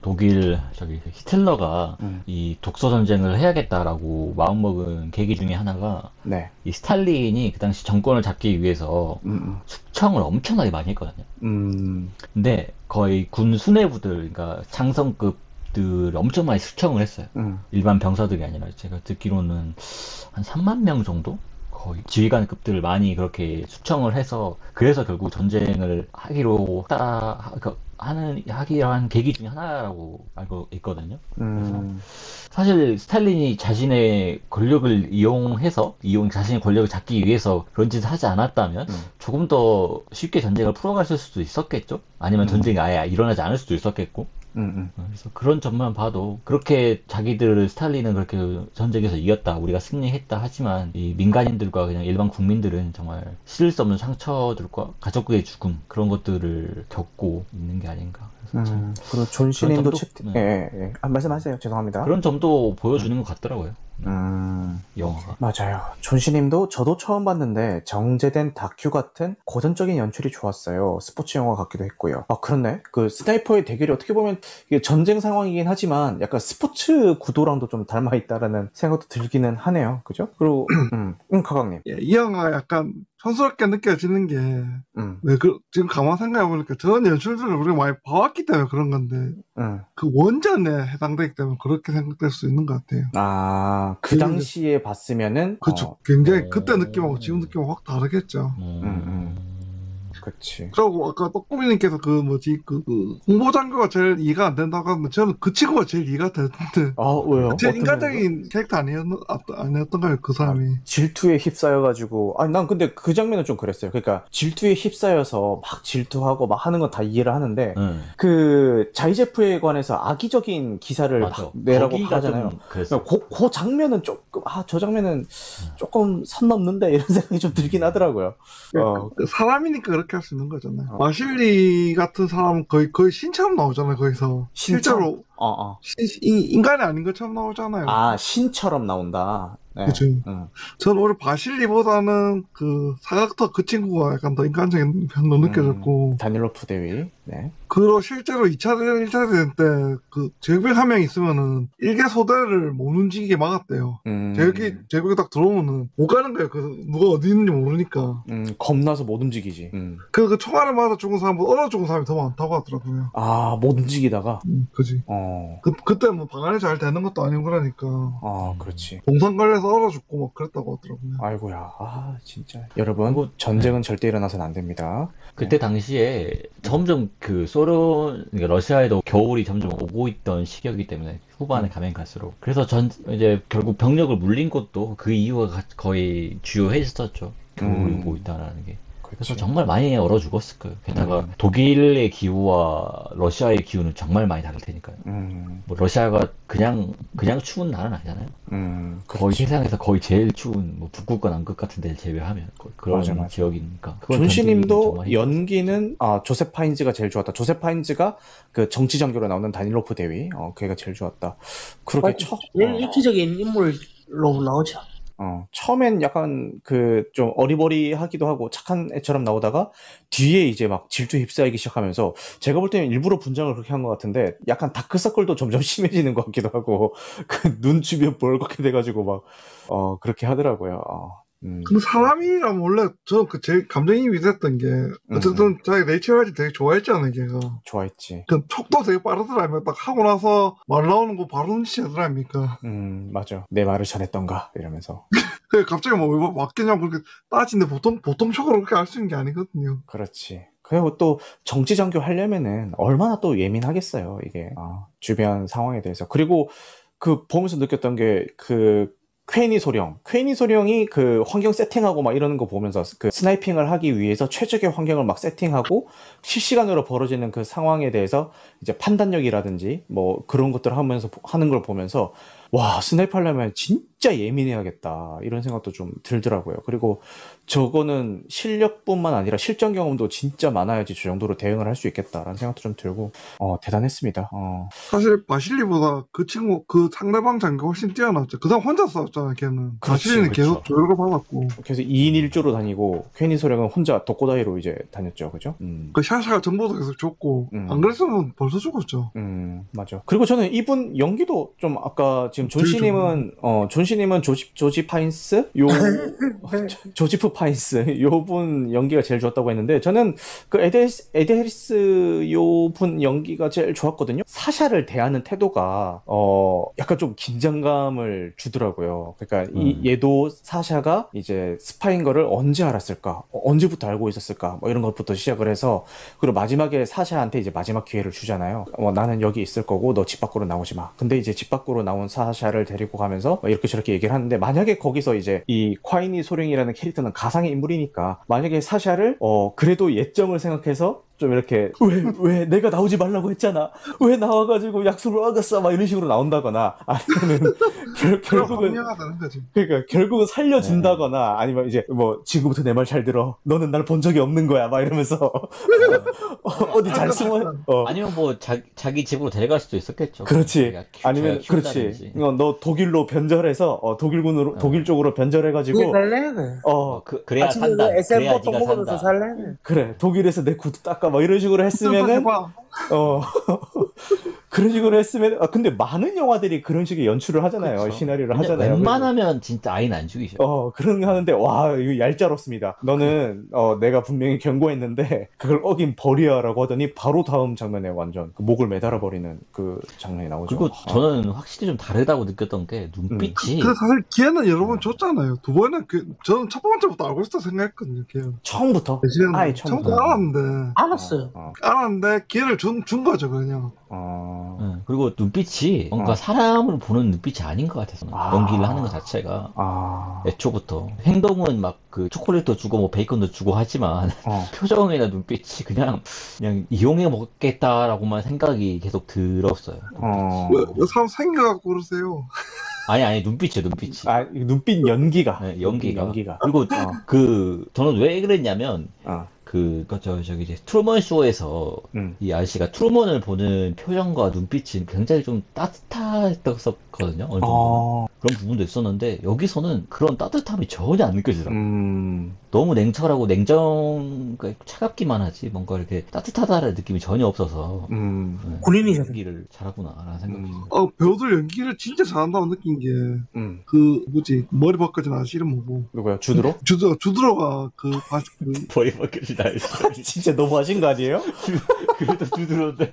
독일 저기 히틀러가 음, 이 독서 전쟁을 해야겠다라고 마음먹은 계기 중에 하나가 네. 이 스탈린이 그 당시 정권을 잡기 위해서 음, 숙청을 엄청나게 많이 했거든요. 음, 근데 거의 군 수뇌부들, 그러니까 장성급들 엄청 많이 숙청을 했어요. 음, 일반 병사들이 아니라 제가 듣기로는 한 3만 명 정도? 거의 지휘관급들을 많이 그렇게 숙청을 해서 그래서 결국 전쟁을 하기로 따 그, 하는 하기로 한 계기 중에 하나라고 알고 있거든요. 음, 사실 스탈린이 자신의 권력을 이용해서 이용 자신의 권력을 잡기 위해서 그런 짓을 하지 않았다면 음. 조금 더 쉽게 전쟁을 풀어갔을 수도 있었겠죠. 아니면 음. 전쟁이 아예 일어나지 않을 수도 있었겠고. 음, 그래서 그런 점만 봐도 그렇게 자기들을 스탈린은 그렇게 전쟁에서 이겼다, 우리가 승리했다 하지만 이 민간인들과 그냥 일반 국민들은 정말 씻을 수 없는 상처들과 가족의 죽음 그런 것들을 겪고 있는 게 아닌가. 음. 그리고 존 채... 네. 예, 예, 예. 아, 말씀하세요. 죄송합니다. 그런 점도 보여주는 것 같더라고요. 음, 영화가. 맞아요. 존씨님도 저도 처음 봤는데 정제된 다큐 같은 고전적인 연출이 좋았어요. 스포츠 영화 같기도 했고요. 아 그렇네. 그 스나이퍼의 대결이 어떻게 보면 이게 전쟁 상황이긴 하지만 약간 스포츠 구도랑도 좀 닮아 있다라는 생각도 들기는 하네요. 그죠? 그리고 [CLEARS THROAT] 음, 음 가강님. 예, 이 영화 약간 촌스럽게 느껴지는 게, 음, 왜, 그, 지금 가만 생각해보니까 저런 연출들을 우리가 많이 봐왔기 때문에 그런 건데, 음. 그 원전에 해당되기 때문에 그렇게 생각될 수 있는 것 같아요. 아, 그 그- 당시에 봤으면은 그쵸. 어, 굉장히 어. 그때 느낌하고 지금 느낌하고 확 다르겠죠. 음. 음. 그치. 그리고 아까 떡구미님께서 그 뭐지, 그, 그, 홍보 장교가 제일 이해가 안 된다고 하는데 저는 그 친구가 제일 이해가 되는데, 아, 왜요? 면에서? 인간적인 캐릭터 아니었, 아, 아니었던가요, 그 사람이. 질투에 휩싸여가지고, 아니, 난 근데 그 장면은 좀 그랬어요. 그러니까, 질투에 휩싸여서 막 질투하고 막 하는 건 다 이해를 하는데, 음. 그, 자이제프에 관해서 악의적인 기사를. 막 내라고 하잖아요. 그, 그 장면은 조금, 아, 저 장면은 조금 선 넘는데? 이런 [LAUGHS] 생각이 좀 들긴 하더라고요. 어, 그 사람이니까 그렇게 할 수 있는 거잖아요. 어. 마실리 같은 사람은 거의, 거의 신처럼 나오잖아요, 거기서. 실제로, 어, 어. 인- 인간이 아닌 것처럼 나오잖아요. 아, 신처럼 나온다. 네. 그죠. 응. 전 오히려 바실리보다는 그 사각터 그 친구가 약간 더 인간적인 편도 느껴졌고, 다닐로프 대위. 네. 그리고 실제로 2차 대전, 1차 대전 때 그 제국兵한 명 있으면은 일개 소대를 못 움직이게 막았대요. 음, 제국이, 제국이 딱 들어오면은 못 가는 거예요. 그 누가 어디 있는지 모르니까. 음, 겁나서 못 움직이지. 음. 그, 그 총알을 맞아 죽은 사람보다 얼어 죽은 사람이 더 많다고 하더라고요. 아, 못 움직이다가. 음, 그지. 어, 그, 그때 뭐 방안이 잘 되는 것도 아니고 그러니까. 아, 그렇지. 동상 걸려서 얼어 죽고 막 그랬다고 하더라고요. 아이고야, 아, 진짜. 여러분, 그리고- 전쟁은 절대 일어나서는 안 됩니다. 그때 당시에 점점 그 소련, 그러니까 러시아에도 겨울이 점점 오고 있던 시기였기 때문에 후반에 음. 가면 갈수록. 그래서 전, 이제 결국 병력을 물린 것도 그 이유가 가- 거의 주요 했었죠. 겨울이 음. 오고 있다라는 게. 그래서 그렇지. 정말 많이 얼어 죽었을 거예요. 게다가 음. 독일의 기후와 러시아의 기후는 정말 많이 다를 테니까요. 음, 뭐 러시아가 그냥 그냥 추운 나라는 아니잖아요. 음, 거의 그렇지. 세상에서 거의 제일 추운 뭐 북극과 남극 같은 데를 제외하면 거- 그런 맞아, 맞아. 지역이니까. 존시님도. 연기는 아 조셉 파인즈가 제일 좋았다. 조셉 파인즈가 그 정치 장교로 나오는 다닐로프 대위, 어 걔가 제일 좋았다. 그렇게 어, 처, 제일 어, 입체적인 인물로 나오죠. 어, 처음엔 약간 그 좀 어리버리하기도 하고 착한 애처럼 나오다가 뒤에 이제 막 질투에 휩싸이기 시작하면서 제가 볼 때는 일부러 분장을 그렇게 한 것 같은데 약간 다크서클도 점점 [LAUGHS] 심해지는 것 같기도 하고 그 눈 주변 벌겋게 돼가지고 막 어 그렇게 하더라고요. 어, 음. 근데 사람이라면 원래 저는 그 제일 감정이입이 됐던 게 어쨌든 자기 내추럴이 되게 좋아했잖아요, 걔가. 좋아했지. 그 촉도 되게 빠르더라면 딱 하고 나서 말 나오는 거 바로 눈치채더라니까. 음 맞아. 내 말을 전했던가 이러면서 [LAUGHS] 그 갑자기 뭐왜 맞겠냐고 그렇게 따지는데 보통 보통 촉으로 그렇게 알 수 있는 게 아니거든요. 그렇지. 그리고 또 정치 장교 하려면은 얼마나 또 예민하겠어요, 이게. 어, 주변 상황에 대해서. 그리고 그 보면서 느꼈던 게 그 퀘니 소령, 퀘니 소령이 그 환경 세팅하고 막 이러는 거 보면서 그 스나이핑을 하기 위해서 최적의 환경을 막 세팅하고 실시간으로 벌어지는 그 상황에 대해서 이제 판단력이라든지 뭐 그런 것들 을 하면서 하는 걸 보면서 와 snipe 하려면 진짜 예민해야겠다 이런 생각도 좀 들더라고요. 그리고 저거는 실력뿐만 아니라 실전 경험도 진짜 많아야지 저 정도로 대응을 할 수 있겠다라는 생각도 좀 들고 어 대단했습니다. 어 사실 바실리보다 그 친구 그 상대방 장교 훨씬 뛰어났죠. 그 사람 혼자 싸웠잖아요, 걔는. 그렇지, 바실리는 그렇죠. 계속 조율을 받았고. 그래서 2인 1조로 다니고 퀘니 소령은 혼자 독고다이로 이제 다녔죠, 그죠? 음. 그 샤샤가 정보도 계속 줬고 음. 안 그랬으면 벌써 죽었죠. 음, 맞아. 그리고 저는 이분 연기도 좀 아까 지금 되게 존씨님은, 어, 존씨님은 조지, 조지 파인스? 요, [LAUGHS] 조- 조지프 파인스. 요 분 연기가 제일 좋았다고 했는데, 저는 그 에데스, 에드 해리스 요 분 연기가 제일 좋았거든요. 사샤를 대하는 태도가, 어, 약간 좀 긴장감을 주더라고요. 그러니까 이, 음. 얘도 사샤가 이제 스파인 거를 언제 알았을까? 어, 언제부터 알고 있었을까? 뭐 이런 것부터 시작을 해서, 그리고 마지막에 사샤한테 이제 마지막 기회를 주잖아요. 어, 나는 여기 있을 거고 너 집 밖으로 나오지 마. 근데 이제 집 밖으로 나온 사 샤를 데리고 가면서 뭐 이렇게 저렇게 얘기를 하는데 만약에 거기서 이제 이 콰이니 소령이라는 캐릭터는 가상의 인물이니까 만약에 사샤를 어 그래도 예정을 생각해서 좀 이렇게 왜 왜 내가 나오지 말라고 했잖아. 왜 나와가지고 약속을 어겼어. 막 이런 식으로 나온다거나 아니면은 [LAUGHS] 결, 결국은 거지. 그러니까 결국은 살려준다거나 아니면 이제 뭐 지금부터 내 말 잘 들어 너는 날 본 적이 없는 거야 막 이러면서 [LAUGHS] 어, [LAUGHS] 디잘 숨어 어. 아니면 뭐 자, 자기 집으로 데려갈 수도 있었겠죠. 그렇지 자기가 키- 아니면 자기가 그렇지 키운다든지. 어, 너 독일로 변절해서 어, 독일군으로 어. 독일 쪽으로 변절해가지고 살래네. 어 어, 그, 그래야 아침에 산다. SM 그래야 보통 네가 먹으면서 산다. 살래네. 그래 독일에서 내 구두 닦아 막 이런 식으로 했으면은. 어 [LAUGHS] 그런 식으로 했으면 아 근데 많은 영화들이 그런 식의 연출을 하잖아요. 그쵸. 시나리오를 하잖아요. 웬만하면 진짜 아이는 안 죽이죠. 어, 그런 거 하는데, 와, 이거 얄짤없습니다. 너는, 어, 내가 분명히 경고했는데, 그걸 어긴 벌이야라고 하더니, 바로 다음 장면에 완전 그 목을 매달아 버리는 그 장면이 나오죠. 그리고 어. 저는 확실히 좀 다르다고 느꼈던 게 눈빛이 근데 사실 기회는 여러 번 줬잖아요. 두 번은 그, 저는 첫 번째부터 알고 있었다 생각했거든요, 기회. 처음부터? 대신에 아예 처음부터 처음부터. 알았는데, 알았어요. 어, 알았는데 기회를 준, 준 거죠, 그냥. 어, 응, 그리고 눈빛이 뭔가 어. 사람을 보는 눈빛이 아닌 것 같아서 아. 연기를 하는 것 자체가 아, 애초부터 행동은 막 그 초콜릿도 주고 뭐 베이컨도 주고 하지만 [LAUGHS] 어, 표정이나 눈빛이 그냥 그냥 이용해 먹겠다라고만 생각이 계속 들었어요. 어. 왜, 왜 잘생겨갖고 그러세요? 아니 아니 눈빛이요 눈빛이. 아, 이 눈빛 연기가. 네, 연기가. 연기가. 그리고 어. 그 저는 왜 그랬냐면 어, 그, 그, 저, 저기, 이제, 트루먼 쇼에서 음. 이 아저씨가 트루먼을 보는 표정과 눈빛이 굉장히 좀 따뜻했었거든요. 어느 정도. 어, 그런 부분도 있었는데, 여기서는 그런 따뜻함이 전혀 안 느껴지더라고요. 음, 너무 냉철하고 냉정, 차갑기만 하지, 뭔가 이렇게 따뜻하다는 느낌이 전혀 없어서, 음, 네, 군인이잖아요. 연기를 잘하구나라는 생각이. 음, 어, 배우들 연기를 진짜 잘한다고 느낀 게, 음. 그, 뭐지, 머리 벗겨진 아저씨 이름 뭐고. 누구야? 주드로? [LAUGHS] 주드, 주드로가 그, 바, 그, [LAUGHS] 머리 벗겨지 나요. [LAUGHS] 진짜 너무하신 거 아니에요? 그래도 주드로인데.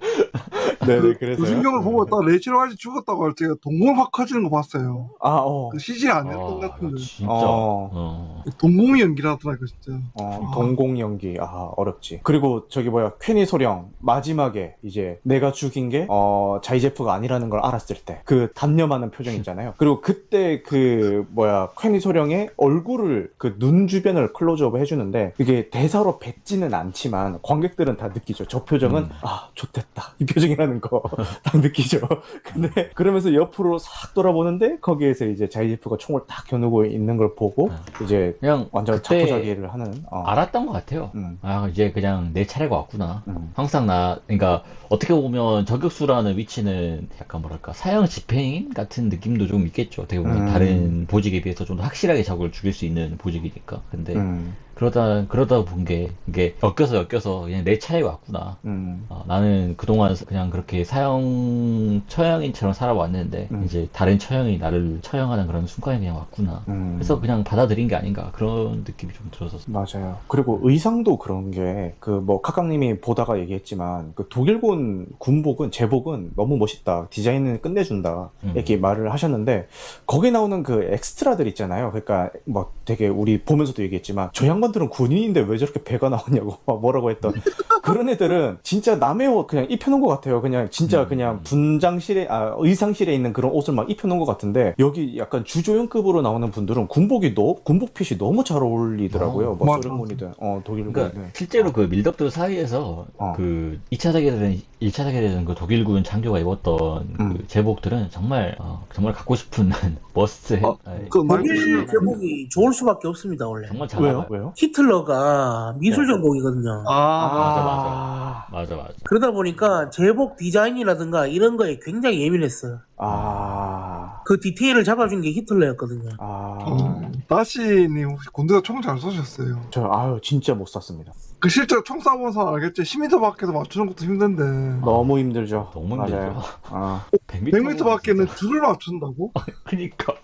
네네, 그, 그래서요. 그 신경을 보고 딱 레이첼 와이즈 죽었다고 할 때 동공을 확 커지는 거 봤어요. 아, 어. 그 CG 아니었던 것 아, 같은데. 진짜. 어. 어. 동공이 연기라더라고요, 진짜. 어, 아. 동공 연기, 아, 어렵지. 그리고 저기 뭐야, 쾌니 소령, 마지막에 이제 내가 죽인 게, 어, 자이체프가 아니라는 걸 알았을 때, 그 단념하는 표정 있잖아요. [LAUGHS] 그리고 그때 그, 뭐야, 쾌니 소령의 얼굴을, 그 눈 주변을 클로즈업 해주는데, 이게 대사로 뱉지는 않지만, 관객들은 다 느끼죠. 저 표정은, 음. 아, 좋됐다. 이 표정이라는 거, [LAUGHS] 딱 느끼죠. [LAUGHS] 근데, 그러면서 옆으로 싹 돌아보는데, 거기에서 이제 자이제프가 총을 딱 겨누고 있는 걸 보고, 이제 그냥 완전 자포자기를 하는, 어. 알았던 것 같아요. 음. 아, 이제 그냥 내 차례가 왔구나. 음. 항상 나, 그러니까 어떻게 보면 저격수라는 위치는 약간 뭐랄까 사형 집행인 같은 느낌도 좀 있겠죠. 어떻게 보면 음. 다른 보직에 비해서 좀 더 확실하게 적을 죽일 수 있는 보직이니까. 근데 음, 그러다 그러다 본 게 이게 엮여서 엮여서 그냥 내 차례가 왔구나. 음, 어, 나는 그동안 그냥 그렇게 사형 처형인처럼 살아왔는데 음. 이제 다른 처형이 나를 처형하는 그런 순간이 그냥 왔구나. 음. 그래서 그냥 받아들인 게 아닌가 그런 느낌이 좀 들어서 맞아요. 그리고 의상도 그런 게, 그 뭐, 카카님이 보다가 얘기했지만, 그 독일군 군복은, 제복은 너무 멋있다. 디자인은 끝내준다. 음. 이렇게 말을 하셨는데, 거기 나오는 그 엑스트라들 있잖아요. 그러니까, 뭐 되게 우리 보면서도 얘기했지만, 저 양반 들은 군인인데 왜 저렇게 배가 나오냐고, [LAUGHS] 막 뭐라고 했던. 그런 애들은 진짜 남의 옷 그냥 입혀놓은 것 같아요. 그냥 진짜 음. 그냥 분장실에, 아, 의상실에 있는 그런 옷을 막 입혀놓은 것 같은데, 여기 약간 주조연급으로 나오는 분들은 군복이 너, 군복 핏이 너무 잘 어울리더라고요. 어, 뭐. 소련군이든, 어, 독일군이든. 그러니까 실제로 그 밀덕들 사이에서 어. 그 2차 세계대전, 1차 세계대전 그 독일군 장교가 입었던 음. 그 제복들은 정말 어, 정말 갖고 싶은 [LAUGHS] 머스트 어, 해. 그 말, 독일 제목이 좋을 수밖에 없습니다 원래. 정말 잘 왜요? 나가요. 왜요? 히틀러가 미술 전공이거든요. 아, 맞아, 맞아 맞아. 그러다 보니까 제복 디자인이라든가 이런 거에 굉장히 예민했어요. 아, 그 디테일을 잡아준 게 히틀러였거든요. 아, 어, 다시님 혹시 군대가 총잘 쏘셨어요? 저, 아유, 진짜 못 쐈습니다. 그 실제로 총 쏴본 사람 알겠지? 10m 밖에서 맞추는 것도 힘든데. 너무 힘들죠. 너무 맞아요. 힘들죠. 아, 100m, 100m 밖에는 줄을 맞춘다고? [LAUGHS] 그니까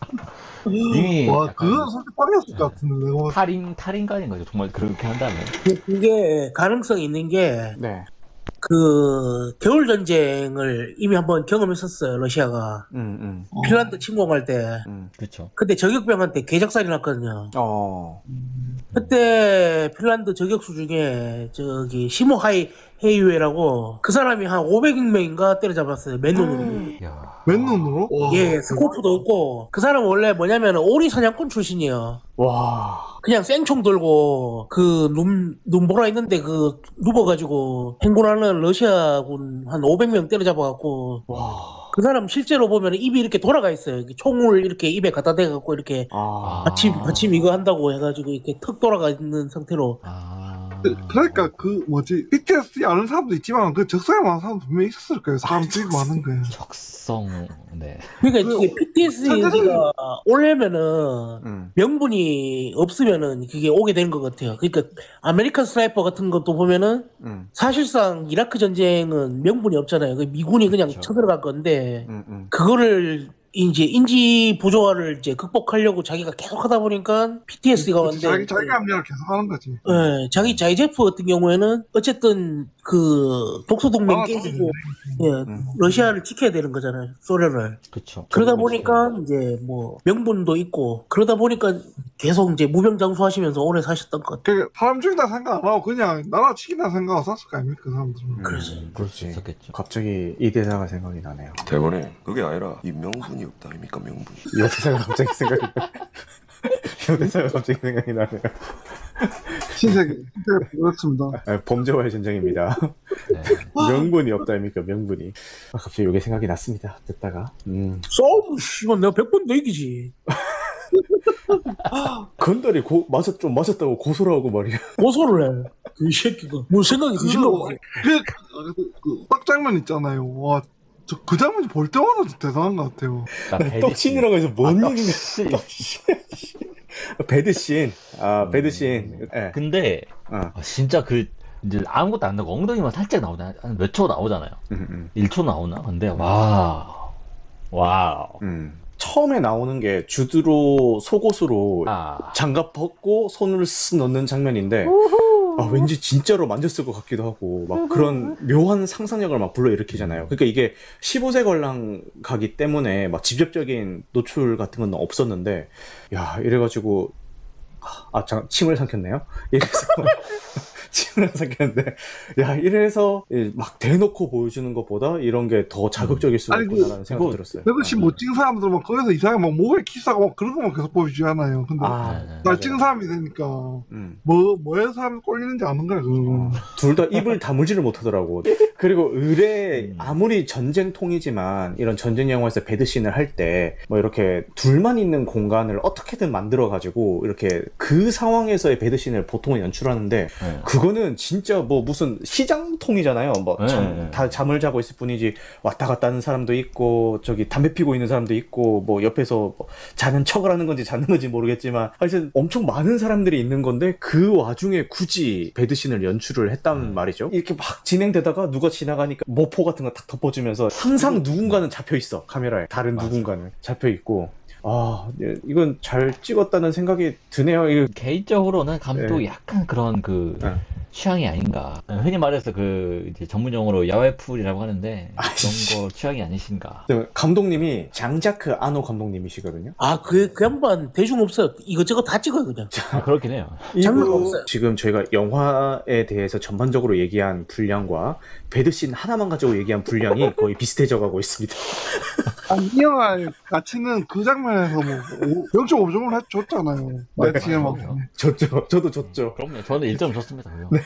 이미 와, 약간 그건 솔직히 빵이었을 것 같은데, 내가 봤을 탈인 탈인간인 거죠. 정말 그렇게 한다면. 그- 그게 가능성이 있는 게 네. 그 겨울 전쟁을 이미 한번 경험했었어요 러시아가 음, 음, 때. 핀란드 침공할 때 음. 그렇죠. 그때 저격병한테 개작살이 났거든요 어, 그때 핀란드 저격수 중에 저기 시모 하이 헤이헤라고 그 사람이 한 500명인가 때려잡았어요 맨눈으로 야. 맨눈으로? 와, 예 scope도 없고 그 사람 원래 뭐냐면 오리 사냥꾼 출신이에요 와, 그냥 생총 들고 그 눈 눈보라 있는데 그 누워가지고 행군하는 러시아군 한 500명 때려잡아갖고 와, 그 사람 실제로 보면 입이 이렇게 돌아가 있어요. 이렇게 총을 이렇게 입에 갖다 대갖고 이렇게 아, 받침 받침 이거 한다고 해가지고 이렇게 턱 돌아가 있는 상태로 아. 그- 그러니까 그 뭐지 PTSD 앓는 사람도 있지만 그 적성에 많은 사람도 분명히 있었을 거예요. 사람 들고 하는 거예요. 적성, 네. 그러니까 그- 이게 PTSD가 오려면은 음. 명분이 없으면은 그게 오게 되는 것 같아요. 그러니까 American Sniper 같은 것도 보면은 음. 사실상 이라크 전쟁은 명분이 없잖아요. 그 미군이 그냥 그렇죠. 쳐들어갈 건데 음. 음. 그거를 이제 인지 부조화를 이제 극복하려고 자기가 계속 하다 보니까 PTSD가 왔는데 자기 자기 합리화를 계속 하는 거지. 예, 자기 자이제프 같은 경우에는 어쨌든 그 독소 동맹 아, 깨지고 예, 음. 러시아를 지켜야 되는 거잖아요. 소련을. 그쵸. 그러다 보니까 이제 뭐 명분도 있고 그러다 보니까 계속 이제 무병장수하시면서 오래 사셨던 것 같아요. 그 사람 죽인다 생각 안 하고 그냥 나라 지킨다 생각하고 샀을 거 아닙니까 그 사람들은. 음. 그렇지. 그렇지. 있었겠죠. 갑자기 이 대사가 생각이 나네요. 대본에 그게 아니라 이 명분이 없다 아닙니까 명분 이 대사가 갑자기 생각이 나. 이 대사가 갑자기 생각이 나네요. 신세계 신세계 그렇습니다. 아, 범죄와의 전쟁입니다. 네. 명분이 없다 아닙니까 명분이. 아, 갑자기 이게 생각이 났습니다. 듣다가. 음. 싸움 씨발 내가 100번 더 이기지. 건달이 고, 맞았, 좀 맞았다고 고소를 하고 말이야. 고소를 해. 이 새끼가 뭐 생각이 드신다고. 그, 그, 그, 딱 장면 있잖아요. 와, 저 그 장면 볼 때마다 대단한 것 같아요. 나 베드 떡신이라고 해서 뭔 아, 얘기인가. 떡신. 베드신. 아, 베드신. 예. 근데 어. 아, 진짜 그 이제 아무것도 안 나고 엉덩이만 살짝 나오잖아요. 한몇초 나오잖아요. 음, 음, 1초 나오나? 근데 와. wow. 음. 처음에 나오는 게 주드로 속옷으로 아. 장갑 벗고 손을 쓱 넣는 장면인데 아, 왠지 진짜로 만졌을 것 같기도 하고 막 그런 묘한 상상력을 막 불러일으키잖아요. 그러니까 이게 15세 관람 가기 때문에 막 직접적인 노출 같은 건 없었는데 야 이래가지고 아 잠깐 침을 삼켰네요. 이래서 [LAUGHS] 침을 삼켰는데 [LAUGHS] 야 이래서 막 대놓고 보여주는 것보다 이런 게 더 자극적일 수가 그- 있구나라는 생각이 그거- 들었어요. 그래도 시 못찍은 사람들은 막 거기서 이상하게 막 목에 키스하고 막 그런 거만 계속 보여주잖아요. 근데 아, 네, 네. 날 찍은 사람이 되니까 음. 뭐 뭐에 사람이 꼴리는지 아는 거야 그거. 둘다 입을 다물지를 못하더라고. 그리고 의뢰 음. 아무리 전쟁통이지만 이런 전쟁 영화에서 배드신을 할 때 뭐 이렇게 둘만 있는 공간을 어떻게든 만들어 가지고 이렇게 그 상황에서의 배드신을 보통은 연출하는데 네. 그 거는 진짜 뭐 무슨 시장통이잖아요. 뭐 네, 참, 네. 다 잠을 자고 있을 뿐이지 왔다 갔다 하는 사람도 있고 저기 담배 피고 있는 사람도 있고 뭐 옆에서 뭐 자는 척을 하는 건지 자는 건지 모르겠지만 하여튼 엄청 많은 사람들이 있는 건데 그 와중에 굳이 배드신을 연출을 했단 음. 말이죠. 이렇게 막 진행되다가 누가 지나가니까 모포 같은 거 탁 덮어주면서 항상 누군가는 잡혀 있어 카메라에 다른 맞아. 누군가는 잡혀 있고 아 예, 이건 잘 찍었다는 생각이 드네요. 이거 개인적으로는 감독이 네. 약간 그런 그 네. 취향이 아닌가. 흔히 말해서 그 이제 전문 용어로 야외 풀이라고 하는데 아, 그런 거 취향이 아니신가. 감독님이 장자크 아노 감독님이시거든요. 아, 그, 그 양반 대중 없어요. 이것저것 다 찍어요, 그냥. 아, 그렇긴 해요. 장르가 이거 없어요. 지금 저희가 영화에 대해서 전반적으로 얘기한 분량과 배드씬 하나만 가지고 얘기한 분량이 거의 비슷해져 가고 있습니다. 아니, 이 영화 가치는 그 장면 에서 뭐 0.5점을 줬잖아요. 네. 마치에 막 그럼요. 졌죠. 저도 졌죠. 그럼요. 저는 1점 줬습니다. 네.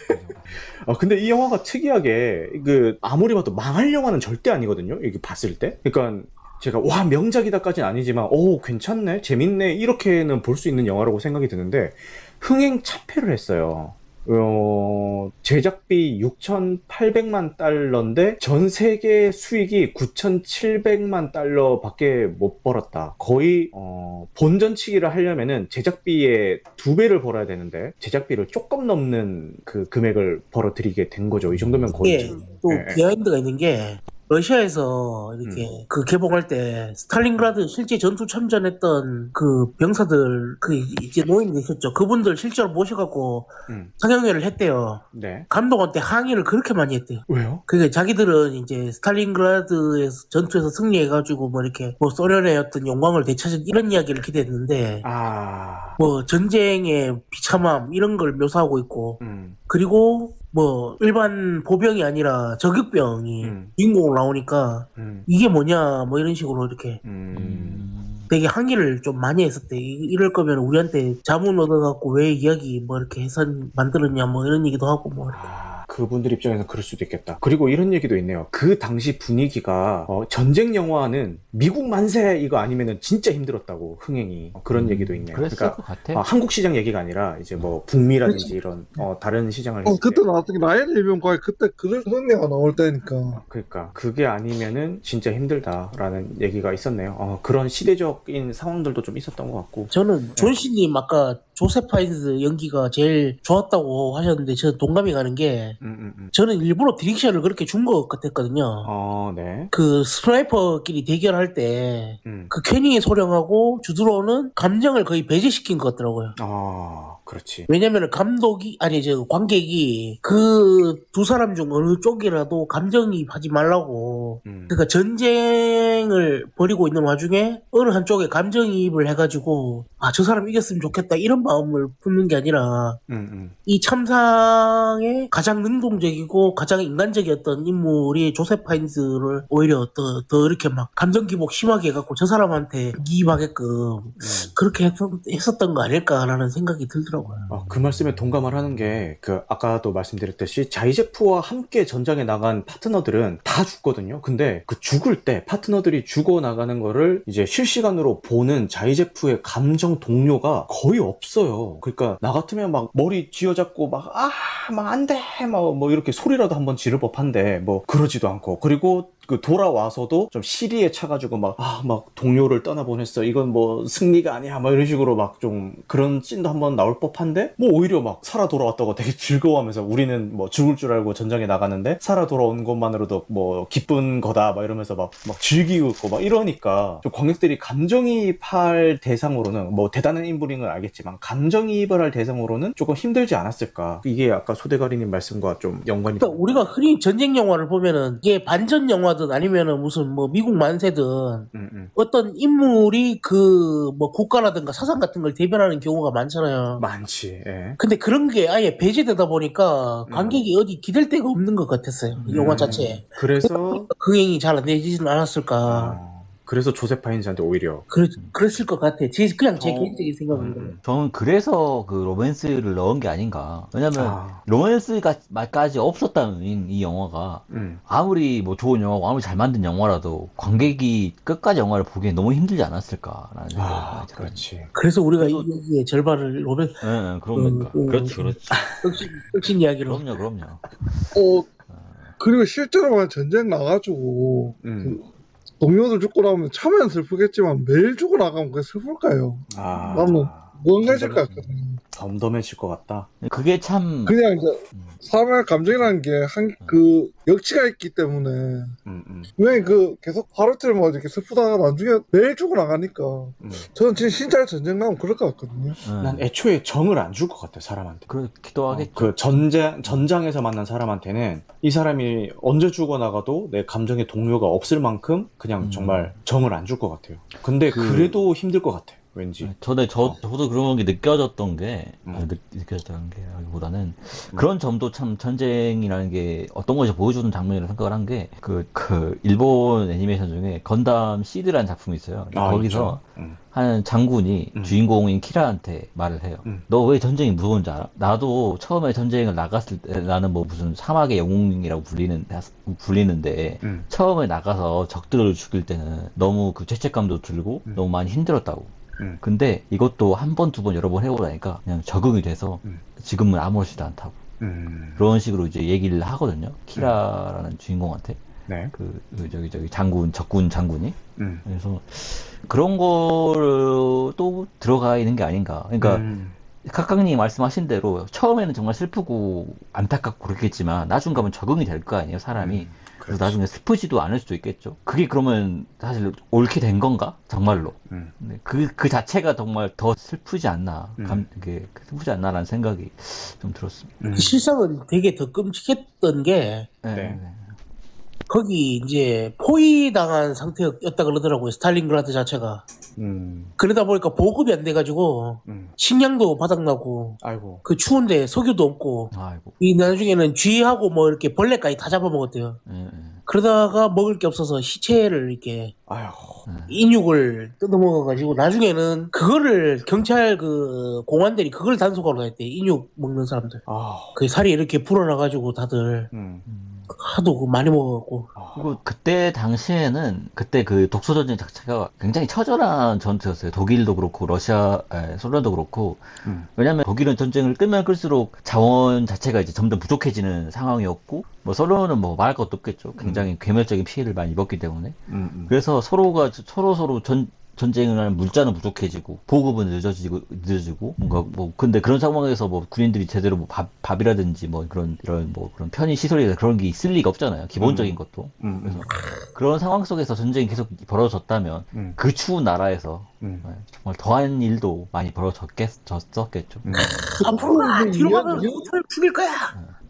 아, 근데 이 영화가 특이하게 그 아무리 봐도 망할 영화는 절대 아니거든요. 이게 봤을 때. 그러니까 제가 와 명작이다까지는 아니지만 오 괜찮네 재밌네 이렇게는 볼 수 있는 영화라고 생각이 드는데 흥행 참패를 했어요. 어, 제작비 6,800만 달러인데 전 세계 수익이 9,700만 달러밖에 못 벌었다. 거의 어, 본전치기를 하려면은 제작비의 두 배를 벌어야 되는데 제작비를 조금 넘는 그 금액을 벌어들이게 된 거죠. 이 정도면 거의 이게 또 예, 예. behind가 있는 게 러시아에서 이렇게 음. 그 개봉할 때 스탈린그라드 실제 전투 참전했던 그 병사들 그 이제 노인 계셨죠. 그분들 실제로 모셔갖고 음, 상영회를 했대요. 네. 감독한테 항의를 그렇게 많이 했대요. 왜요? 그게 자기들은 이제 스탈린그라드에서 전투에서 승리해가지고 뭐 이렇게 뭐 소련의 어떤 영광을 되찾은 이런 이야기를 기대했는데 아, 뭐 전쟁의 비참함 이런 걸 묘사하고 있고 음, 그리고 뭐 일반 보병이 아니라 저격병이 음. 주인공으로 나오니까 음, 이게 뭐냐 뭐 이런 식으로 이렇게 음. 음. 되게 항의를 좀 많이 했었대. 이- 이럴 거면 우리한테 자문 얻어갖고 왜 이야기 뭐 이렇게 해서 만들었냐 뭐 이런 얘기도 하고 뭐 이렇게. 아, 그분들 입장에서 그럴 수도 있겠다. 그리고 이런 얘기도 있네요. 그 당시 분위기가 어, 전쟁 영화는 미국 만세 이거 아니면은 진짜 힘들었다고 흥행이 어, 그런 얘기도 있네요. 음, 그랬을 그러니까 것 같아. 아, 한국 시장 얘기가 아니라 이제 뭐 북미라든지 이런 어, 다른 시장을 어, 그때 때. 나왔던 게 라이언 일병과의 그때 그런 내가 나올 때니까. 그러니까 그게 아니면은 진짜 힘들다라는 얘기가 있었네요. 어, 그런 시대적인 상황들도 좀 있었던 것 같고. 저는 존씨님 아까 조셉 파인즈 연기가 제일 좋았다고 하셨는데 저는 동감이 가는 게 음, 음, 음. 저는 일부러 direction을 그렇게 준 것 같았거든요. 어, 네. 그 sniper끼리 대결할 때 음. 그 쾨니히 소령하고 주드로는 감정을 거의 배제시킨 것 같더라고요. 아, 그렇지. 왜냐면 감독이 아니 저 관객이 그 두 사람 중 어느 쪽이라도 감정이입하지 말라고 음. 그러니까 전쟁을 벌이고 있는 와중에 어느 한쪽에 감정이입을 해가지고 아 저 사람 이겼으면 좋겠다 이런 마음을 품는 게 아니라 음, 음. 이 참상의 가장 능동적이고 가장 인간적이었던 인물이 조셉 파인즈를 오히려 더, 더 이렇게 막 감정 기복 심하게 해갖고 저 사람한테 기입하게끔 음. 그렇게 했, 었던 거 아닐까라는 생각이 들더라고요. 어, 그 말씀에 동감을 하는 게, 그, 아까도 말씀드렸듯이, 자이제프와 함께 전장에 나간 파트너들은 다 죽거든요. 근데 그 죽을 때 파트너들이 죽어 나가는 거를 이제 실시간으로 보는 자이제프의 감정 동료가 거의 없어요. 그러니까, 나 같으면 막 머리 쥐어잡고 막, 아, 막 안 돼! 막, 뭐 이렇게 소리라도 한번 지를 법한데, 뭐, 그러지도 않고. 그리고 그 돌아와서도 좀 시리에 차가지고 막, 아, 막 동료를 떠나보냈어. 이건 뭐 승리가 아니야. 막 이런 식으로 막 좀 그런 씬도 한번 나올 법한데, 뭐 오히려 막 살아 돌아왔다고 되게 즐거워하면서 우리는 뭐 죽을 줄 알고 전장에 나가는데, 살아 돌아온 것만으로도 뭐 기쁜 거다. 막 이러면서 막, 막 즐기고 있고 막 이러니까, 좀 관객들이 감정이입할 대상으로는, 뭐 대단한 인물인 건 알겠지만, 감정이입을 할 대상으로는 조금 힘들지 않았을까. 이게 아까 소대가리님 말씀과 좀 연관이. 그러니까 우리가 흔히 전쟁 영화를 보면은 이게 반전 영화 든 아니면은 무슨 뭐 미국 만세든 음, 음. 어떤 인물이 그 뭐 국가라든가 사상 같은 걸 대변하는 경우가 많잖아요. 많지, 예. 근데 그런 게 아예 배제되다 보니까 음. 관객이 어디 기댈 데가 없는 것 같았어요. 이 영화 음. 자체에. 그래서 흥행이 잘 안 되지는 않았을까. 어, 그래서 조셉 파인즈한테 오히려 그랬, 그랬을 것 같아. 제, 그냥 제 어. 개인적인 생각입니다. 음, 저는 그래서 그 로맨스를 넣은 게 아닌가. 왜냐면 아, 로맨스가 말까지 없었다는 이, 이 영화가 음, 아무리 뭐 좋은 영화고 아무리 잘 만든 영화라도 관객이 끝까지 영화를 보기엔 너무 힘들지 않았을까라는 생각이 아, 많이 들어요. 그렇지. 그래서 우리가 그래도- 이 절반을 로맨, 예, 예, 그러니까. 음, 음. 그렇지, 그렇지. 혁신, 혁신 이야기로. 그럼요, 그럼요. 어 그리고 실제로 전쟁 나가지고 음, 동료들 죽고 나오면 참여는 슬프겠지만 매일 죽고 나가면 그게 슬플까요? 아, 나는 무언가질 것 같거든. 덤덤해질 것 같다. 그게 참 그냥 이제 음. 사람의 감정이라는 게 한 그 역치가 있기 때문에 음, 음, 왜그 계속 하루 틀뭐 이렇게 슬프다가 나중에 매일 죽고 나가니까 음. 저는 진짜 진짜 전쟁 나면 그럴 것 같거든요. 예, 난 애초에 정을 안 줄 것 같아 사람한테. 그렇기도 어, 하겠죠. 그 전장 전장에서 만난 사람한테는 이 사람이 언제 죽어 나가도 내 감정의 동료가 없을 만큼 그냥 음. 정말 정을 안 줄 것 같아요. 근데 그- 그... 래도 힘들 것 같아. 왠지. 저도 저 어. 저도 그런 게 느껴졌던 게 음. 아, 느, 느껴졌다는 게보다는 그런 점도 참 전쟁이라는 게 어떤 것이 보여주는 장면이라고 생각을 한게그그 일본 애니메이션 중에 건담 시드라는 작품이 있어요. 아, 거기서. 음. 한 장군이 음. 주인공인 키라한테 말을 해요. 음. 너왜 전쟁이 무서운지 알아? 나도 처음에 전쟁을 나갔을 때 나는 뭐 무슨 사막의 영웅이라고 불리는 불리는데 음. 처음에 나가서 적들을 죽일 때는 너무 그 죄책감도 들고 음. 너무 많이 힘들었다고. 음. 근데 이것도 한 번, 두 번, 여러 번 해보고 나니까 그냥 적응이 돼서 음. 지금은 아무렇지도 않다고. 음. 그런 식으로 이제 얘기를 하거든요. 키라라는 주인공한테. 네. 그, 그 저기, 저기 장군, 적군 장군이. 음. 그래서 그런 거를 또 들어가 있는 게 아닌가. 그러니까 음. 각각님이 말씀하신 대로 처음에는 정말 슬프고 안타깝고 그렇겠지만 나중 가면 적응이 될 거 아니에요, 사람이. 음, 그래서 그렇지. 나중에 슬프지도 않을 수도 있겠죠. 그게 그러면 사실 옳게 된 건가? 정말로. 음. 네, 그, 그 자체가 정말 더 슬프지 않나. 음. 감, 그게 슬프지 않나라는 생각이 좀 들었습니다. 음. 실상은 되게 더 끔찍했던 게 네. 네. 네. 거기 이제 포위당한 상태였다 그러더라고요. 스탈린그라드 자체가. 음, 그러다 보니까 보급이 안 돼가지고 음. 식량도 바닥나고 아이고. 그 추운데 석유도 없고 아이고. 이 나중에는 쥐하고 뭐 이렇게 벌레까지 다 잡아먹었대요. 예, 예. 그러다가 먹을 게 없어서 시체를 이렇게 아휴. 인육을 뜯어먹어가지고 나중에는 그거를 경찰 그 공안들이 그걸 단속하러 다녔대 인육 먹는 사람들 아, 그 살이 이렇게 불어나가지고 다들 음. 하도 그 많이 먹어갖고 그리고 그때 당시에는 그때 그 독소 전쟁 자체가 굉장히 처절한 전투였어요. 독일도 그렇고 러시아, 에, 소련도 그렇고 음. 왜냐하면 독일은 전쟁을 끄면 끌수록 자원 자체가 이제 점점 부족해지는 상황이었고 뭐 소련은 뭐 말할 것도 없겠죠. 굉장히 괴멸적인 피해를 많이 입었기 때문에 음, 음. 그래서 서로가 서로 서로 전 전쟁을 하는 물자는 부족해지고 보급은 늦어지고 늦어지고 뭔가 뭐 근데 그런 상황에서 뭐 군인들이 제대로 뭐 밥 밥이라든지 뭐 그런 이런 뭐 그런 편의 시설이나 그런 게 있을 리가 없잖아요 기본적인 것도 음, 그래서 음. 그런 상황 속에서 전쟁이 계속 벌어졌다면 음. 그 추운 나라에서 음. 네, 정말 더한 일도 많이 벌어졌겠죠. 음. 앞으로 그 뒤로 이해- 가면 이해- 후퇴를 죽일 거야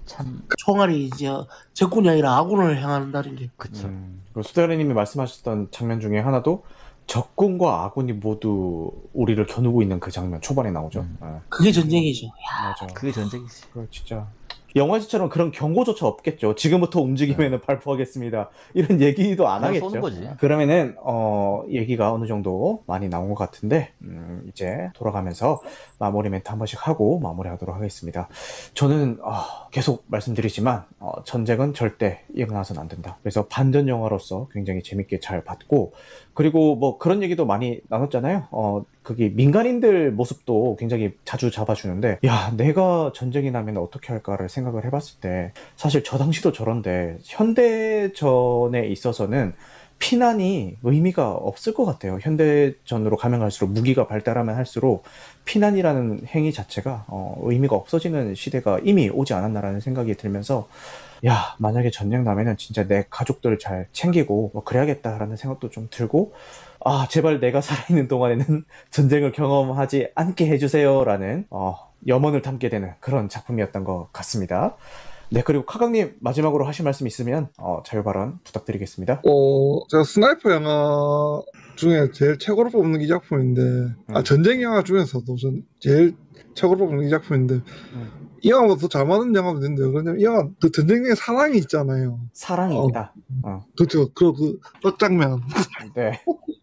참 총알이 이제 적군이 아니라 아군을 향한다는 게 그쵸. 음. 그리고 수다리님이 말씀하셨던 장면 중에 하나도 적군과 아군이 모두 우리를 겨누고 있는 그 장면 초반에 나오죠. 음. 예, 그게 전쟁이죠 맞아. 그게 전쟁이지. 그 진짜 영화지처럼 그런 경고조차 없겠죠. 지금부터 움직이면 발포하겠습니다. 이런 얘기도 안 하겠죠. 쏘는 거지. 그러면은 어 얘기가 어느 정도 많이 나온 것 같은데 음, 이제 돌아가면서 마무리 멘트 한 번씩 하고 마무리하도록 하겠습니다. 저는 어, 계속 말씀드리지만 어, 전쟁은 절대 일어나서는 안 된다. 그래서 반전 영화로서 굉장히 재밌게 잘 봤고 그리고 뭐 그런 얘기도 많이 나눴잖아요. 어 그게 민간인들 모습도 굉장히 자주 잡아주는데 야 내가 전쟁이 나면 어떻게 할까를 생각을 해봤을 때 사실 저 당시도 저런데 현대전에 있어서는 피난이 의미가 없을 것 같아요. 현대전으로 가면 갈수록 무기가 발달하면 할수록 피난이라는 행위 자체가 어, 의미가 없어지는 시대가 이미 오지 않았나라는 생각이 들면서 야 만약에 전쟁 나면은 진짜 내 가족들 잘 챙기고 뭐 그래야겠다라는 생각도 좀 들고 아 제발 내가 살아있는 동안에는 [LAUGHS] 전쟁을 경험하지 않게 해주세요라는 어, 염원을 담게 되는 그런 작품이었던 것 같습니다. 네 그리고 카강님 마지막으로 하실 말씀 있으면 어, 자유 발언 부탁드리겠습니다. 어, 제가 스나이퍼 영화 중에 제일 최고로 뽑는 이 작품인데, 아, 음. 전쟁 영화 중에서도 전 제일 최고로 뽑는 이 작품인데, 이 영화보다 더 잘 맞는 영화도 있는데, 왜냐면 이 영화 그 전쟁의 사랑이 있잖아요. 사랑입니다. 그렇죠. 그, 그, 떡장면. 네. [LAUGHS]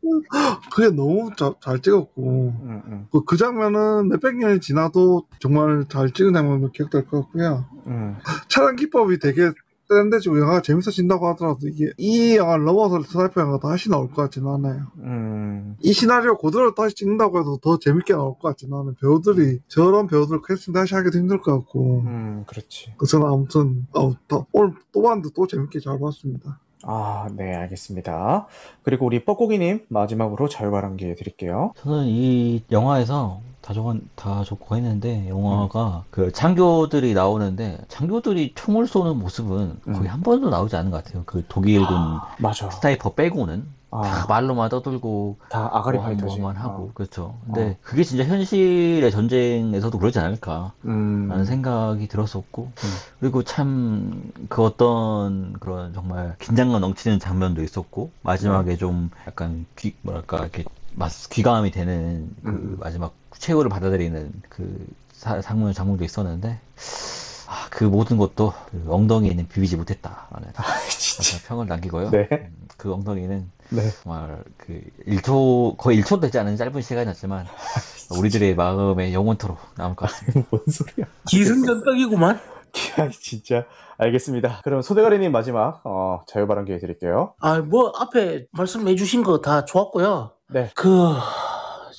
그게 너무 자- 잘 찍었고, 음, 음, 그, 그 장면은 몇백 년이 지나도 정말 잘 찍은 장면으로 기억될 것 같고요. 음. 촬영 기법이 되게 세련돼지고 영화가 재밌어진다고 하더라도 이게 이 영화를 넘어서 스나이퍼 영화가 다시 나올 것 같지는 않아요. 음, 이 시나리오 그대로 다시 찍는다고 해도 더 재밌게 나올 것 같지는 않아요. 배우들이 저런 배우들 캐스팅 다시 하기도 힘들 것 같고. 음, 그렇지. 그 저는 아무튼 어, 더- 오늘 또 봤는데 또 재밌게 잘 봤습니다. 아, 네, 알겠습니다. 그리고 우리 뻐꾸기님 마지막으로 자유발언 기회 드릴게요. 저는 이 영화에서 다 좋은 다 좋고 했는데 영화가 그 장교들이 나오는데 장교들이 총을 쏘는 모습은 거의 음. 한 번도 나오지 않은 것 같아요. 그 독일군 맞아. 스나이퍼 빼고는 다 아, 말로만 떠들고 다 아가리 뭐 파이터지. 뭐만 하고 어. 그렇죠. 근데 어. 그게 진짜 현실의 전쟁에서도 그러지 않을까 음, 라는 생각이 들었었고 그리고 참 그 어떤 그런 정말 긴장감 넘치는 장면도 있었고 네. 마지막에 좀 약간 귀 뭐랄까 이렇게 막 귀감이 되는 그 음. 마지막 최후를 받아들이는 그 사- 장면 장면도 있었는데 아, 그 모든 것도 그 엉덩이에는 비비지 못했다라는 진짜. 평을 남기고요. 네. 음, 그 엉덩이는 네. 정말 그 1초 거의 1초 되지 않은 짧은 시간이었지만 [LAUGHS] 우리들의 마음에 영원토록 남을 것 같습니다. [LAUGHS] 뭔 소리야. 기승전 떡이구만 아, [LAUGHS] 진짜. 알겠습니다. 그럼 소대가리님 마지막, 어, 자유발언 기회 드릴게요. 아뭐 앞에 말씀해 주신 거 다 좋았고요 네. 그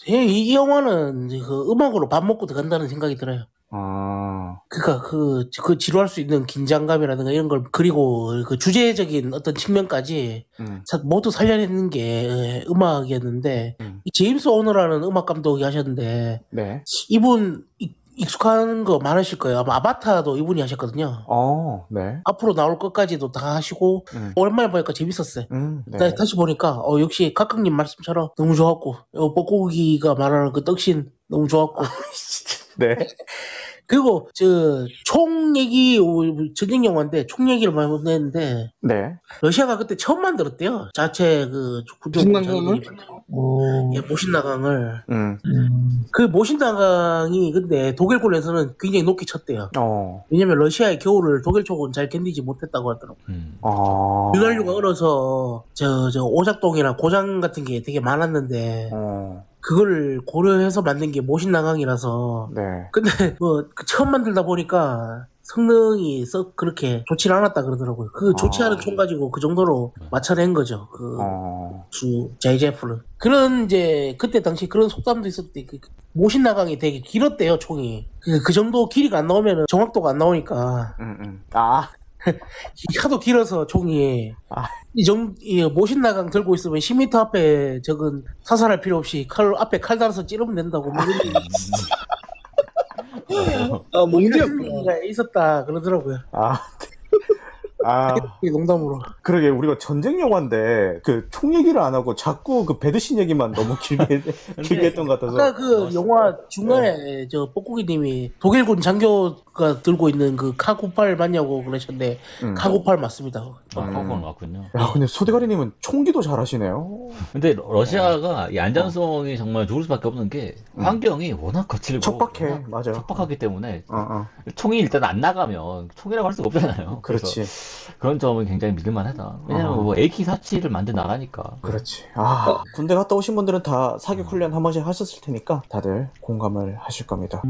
예, 이, 영화는 그 음악으로 밥 먹고 들어간다는 생각이 들어요 아, 그니까 그, 그 지루할 수 있는 긴장감이라든가 이런 걸 그리고 그 주제적인 어떤 측면까지 음, 사- 모두 살려내는 게 예, 음악이었는데 음. 이 제임스 오너라는 음악 감독이 하셨는데 네. 이분 익- 익숙한 거 많으실 거예요. 아마 아바타도 이분이 하셨거든요. 어, 네. 앞으로 나올 것까지도 다 하시고 음, 오랜만에 보니까 재밌었어요. 음, 네. 다- 다시 보니까 어, 역시 각각님 말씀처럼 너무 좋았고 어, 뻐꾸기가 말하는 그 떡신 너무 좋았고 [LAUGHS] 네. [LAUGHS] 그리고 저 총 얘기 전쟁 영화인데 총 얘기를 많이 했는데 네. 러시아가 그때 처음 만들었대요. 자체 그 군정 모신나강을? 오. 예, 모신나강을 음. 음. 그 모신나강이 근데 독일군에서는 굉장히 높게 쳤대요. 어. 왜냐면 러시아의 겨울을 독일 쪽은 잘 견디지 못했다고 하더라고. 음. 아. 윤활유가 얼어서 저 저 오작동이나 고장 같은 게 되게 많았는데 어. 그걸 고려해서 만든 게 모신나강이라서 네. 근데 뭐그 처음 만들다 보니까 성능이 썩 그렇게 좋지 않았다 그러더라고요. 그 좋지 아. 않은 총 가지고 그 정도로 맞춰낸 거죠. 그 어. 주 JJF는 그런 이제 그때 당시 그런 속담도 있었대. 그 모신 나강이 되게 길었대요 총이. 그, 그 정도 길이가 안 나오면 정확도가 안 나오니까 음, 음. 아. 하도 길어서 총이 아. 이정 이 모신 나강 들고 있으면 10m 앞에 적은 사살할 필요 없이 칼 앞에 칼 달아서 찌르면 된다고 뭐 아. 얘기가 있었다 그러더라고요. 아. 아. 이게 농담으로. 그러게 우리가 전쟁 영화인데 그 총 얘기를 안 하고 자꾸 그 배드신 얘기만 너무 길게 [LAUGHS] 길게 했던 것 같아서. 아까 그. 영화 중간에 저 뻐꾸기님이 독일군 장교 가 들고 있는 그 카구팔 맞냐고 그러셨는데 음. 카구팔 맞습니다. 어, 음. 그건 맞군요. 야, 근데 소대가리님은 총기도 잘하시네요. 근데 러시아가 이 안전성이 정말 좋을 수밖에 없는 게 음. 환경이 워낙 거칠고 척박해, 워낙 맞아요. 척박하기 때문에 어, 어. 총이 일단 안 나가면 총이라고 할 수가 없잖아요. 그래서 그렇지, 그런 점은 굉장히 믿을만하다. 왜냐면 어. 뭐 AK47을 만든 나라니까. 그렇지. 아, 군대 갔다 오신 분들은 다 사격 훈련 한 번씩 하셨을 테니까 다들 공감을 하실 겁니다.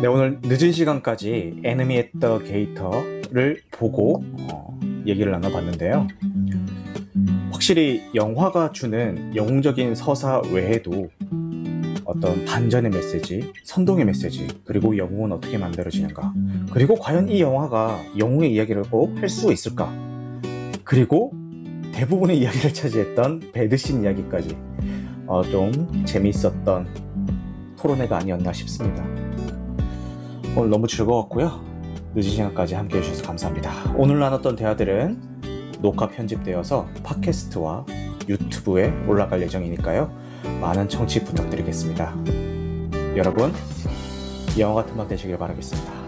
네, 오늘 늦은 시간까지 에너미 앳더 게이터를 보고 어, 얘기를 나눠봤는데요. 확실히 영화가 주는 영웅적인 서사 외에도 어떤 반전의 메시지, 선동의 메시지, 그리고 영웅은 어떻게 만들어지는가, 그리고 과연 이 영화가 영웅의 이야기를 꼭 할 수 있을까? 그리고 대부분의 이야기를 차지했던 배드신 이야기까지 어, 좀 재미있었던 토론회가 아니었나 싶습니다. 오늘 너무 즐거웠고요. 늦은 시간까지 함께 해주셔서 감사합니다. 오늘 나눴던 대화들은 녹화 편집되어서 팟캐스트와 유튜브에 올라갈 예정이니까요. 많은 청취 부탁드리겠습니다. 여러분, 영화 같은 밤 되시길 바라겠습니다.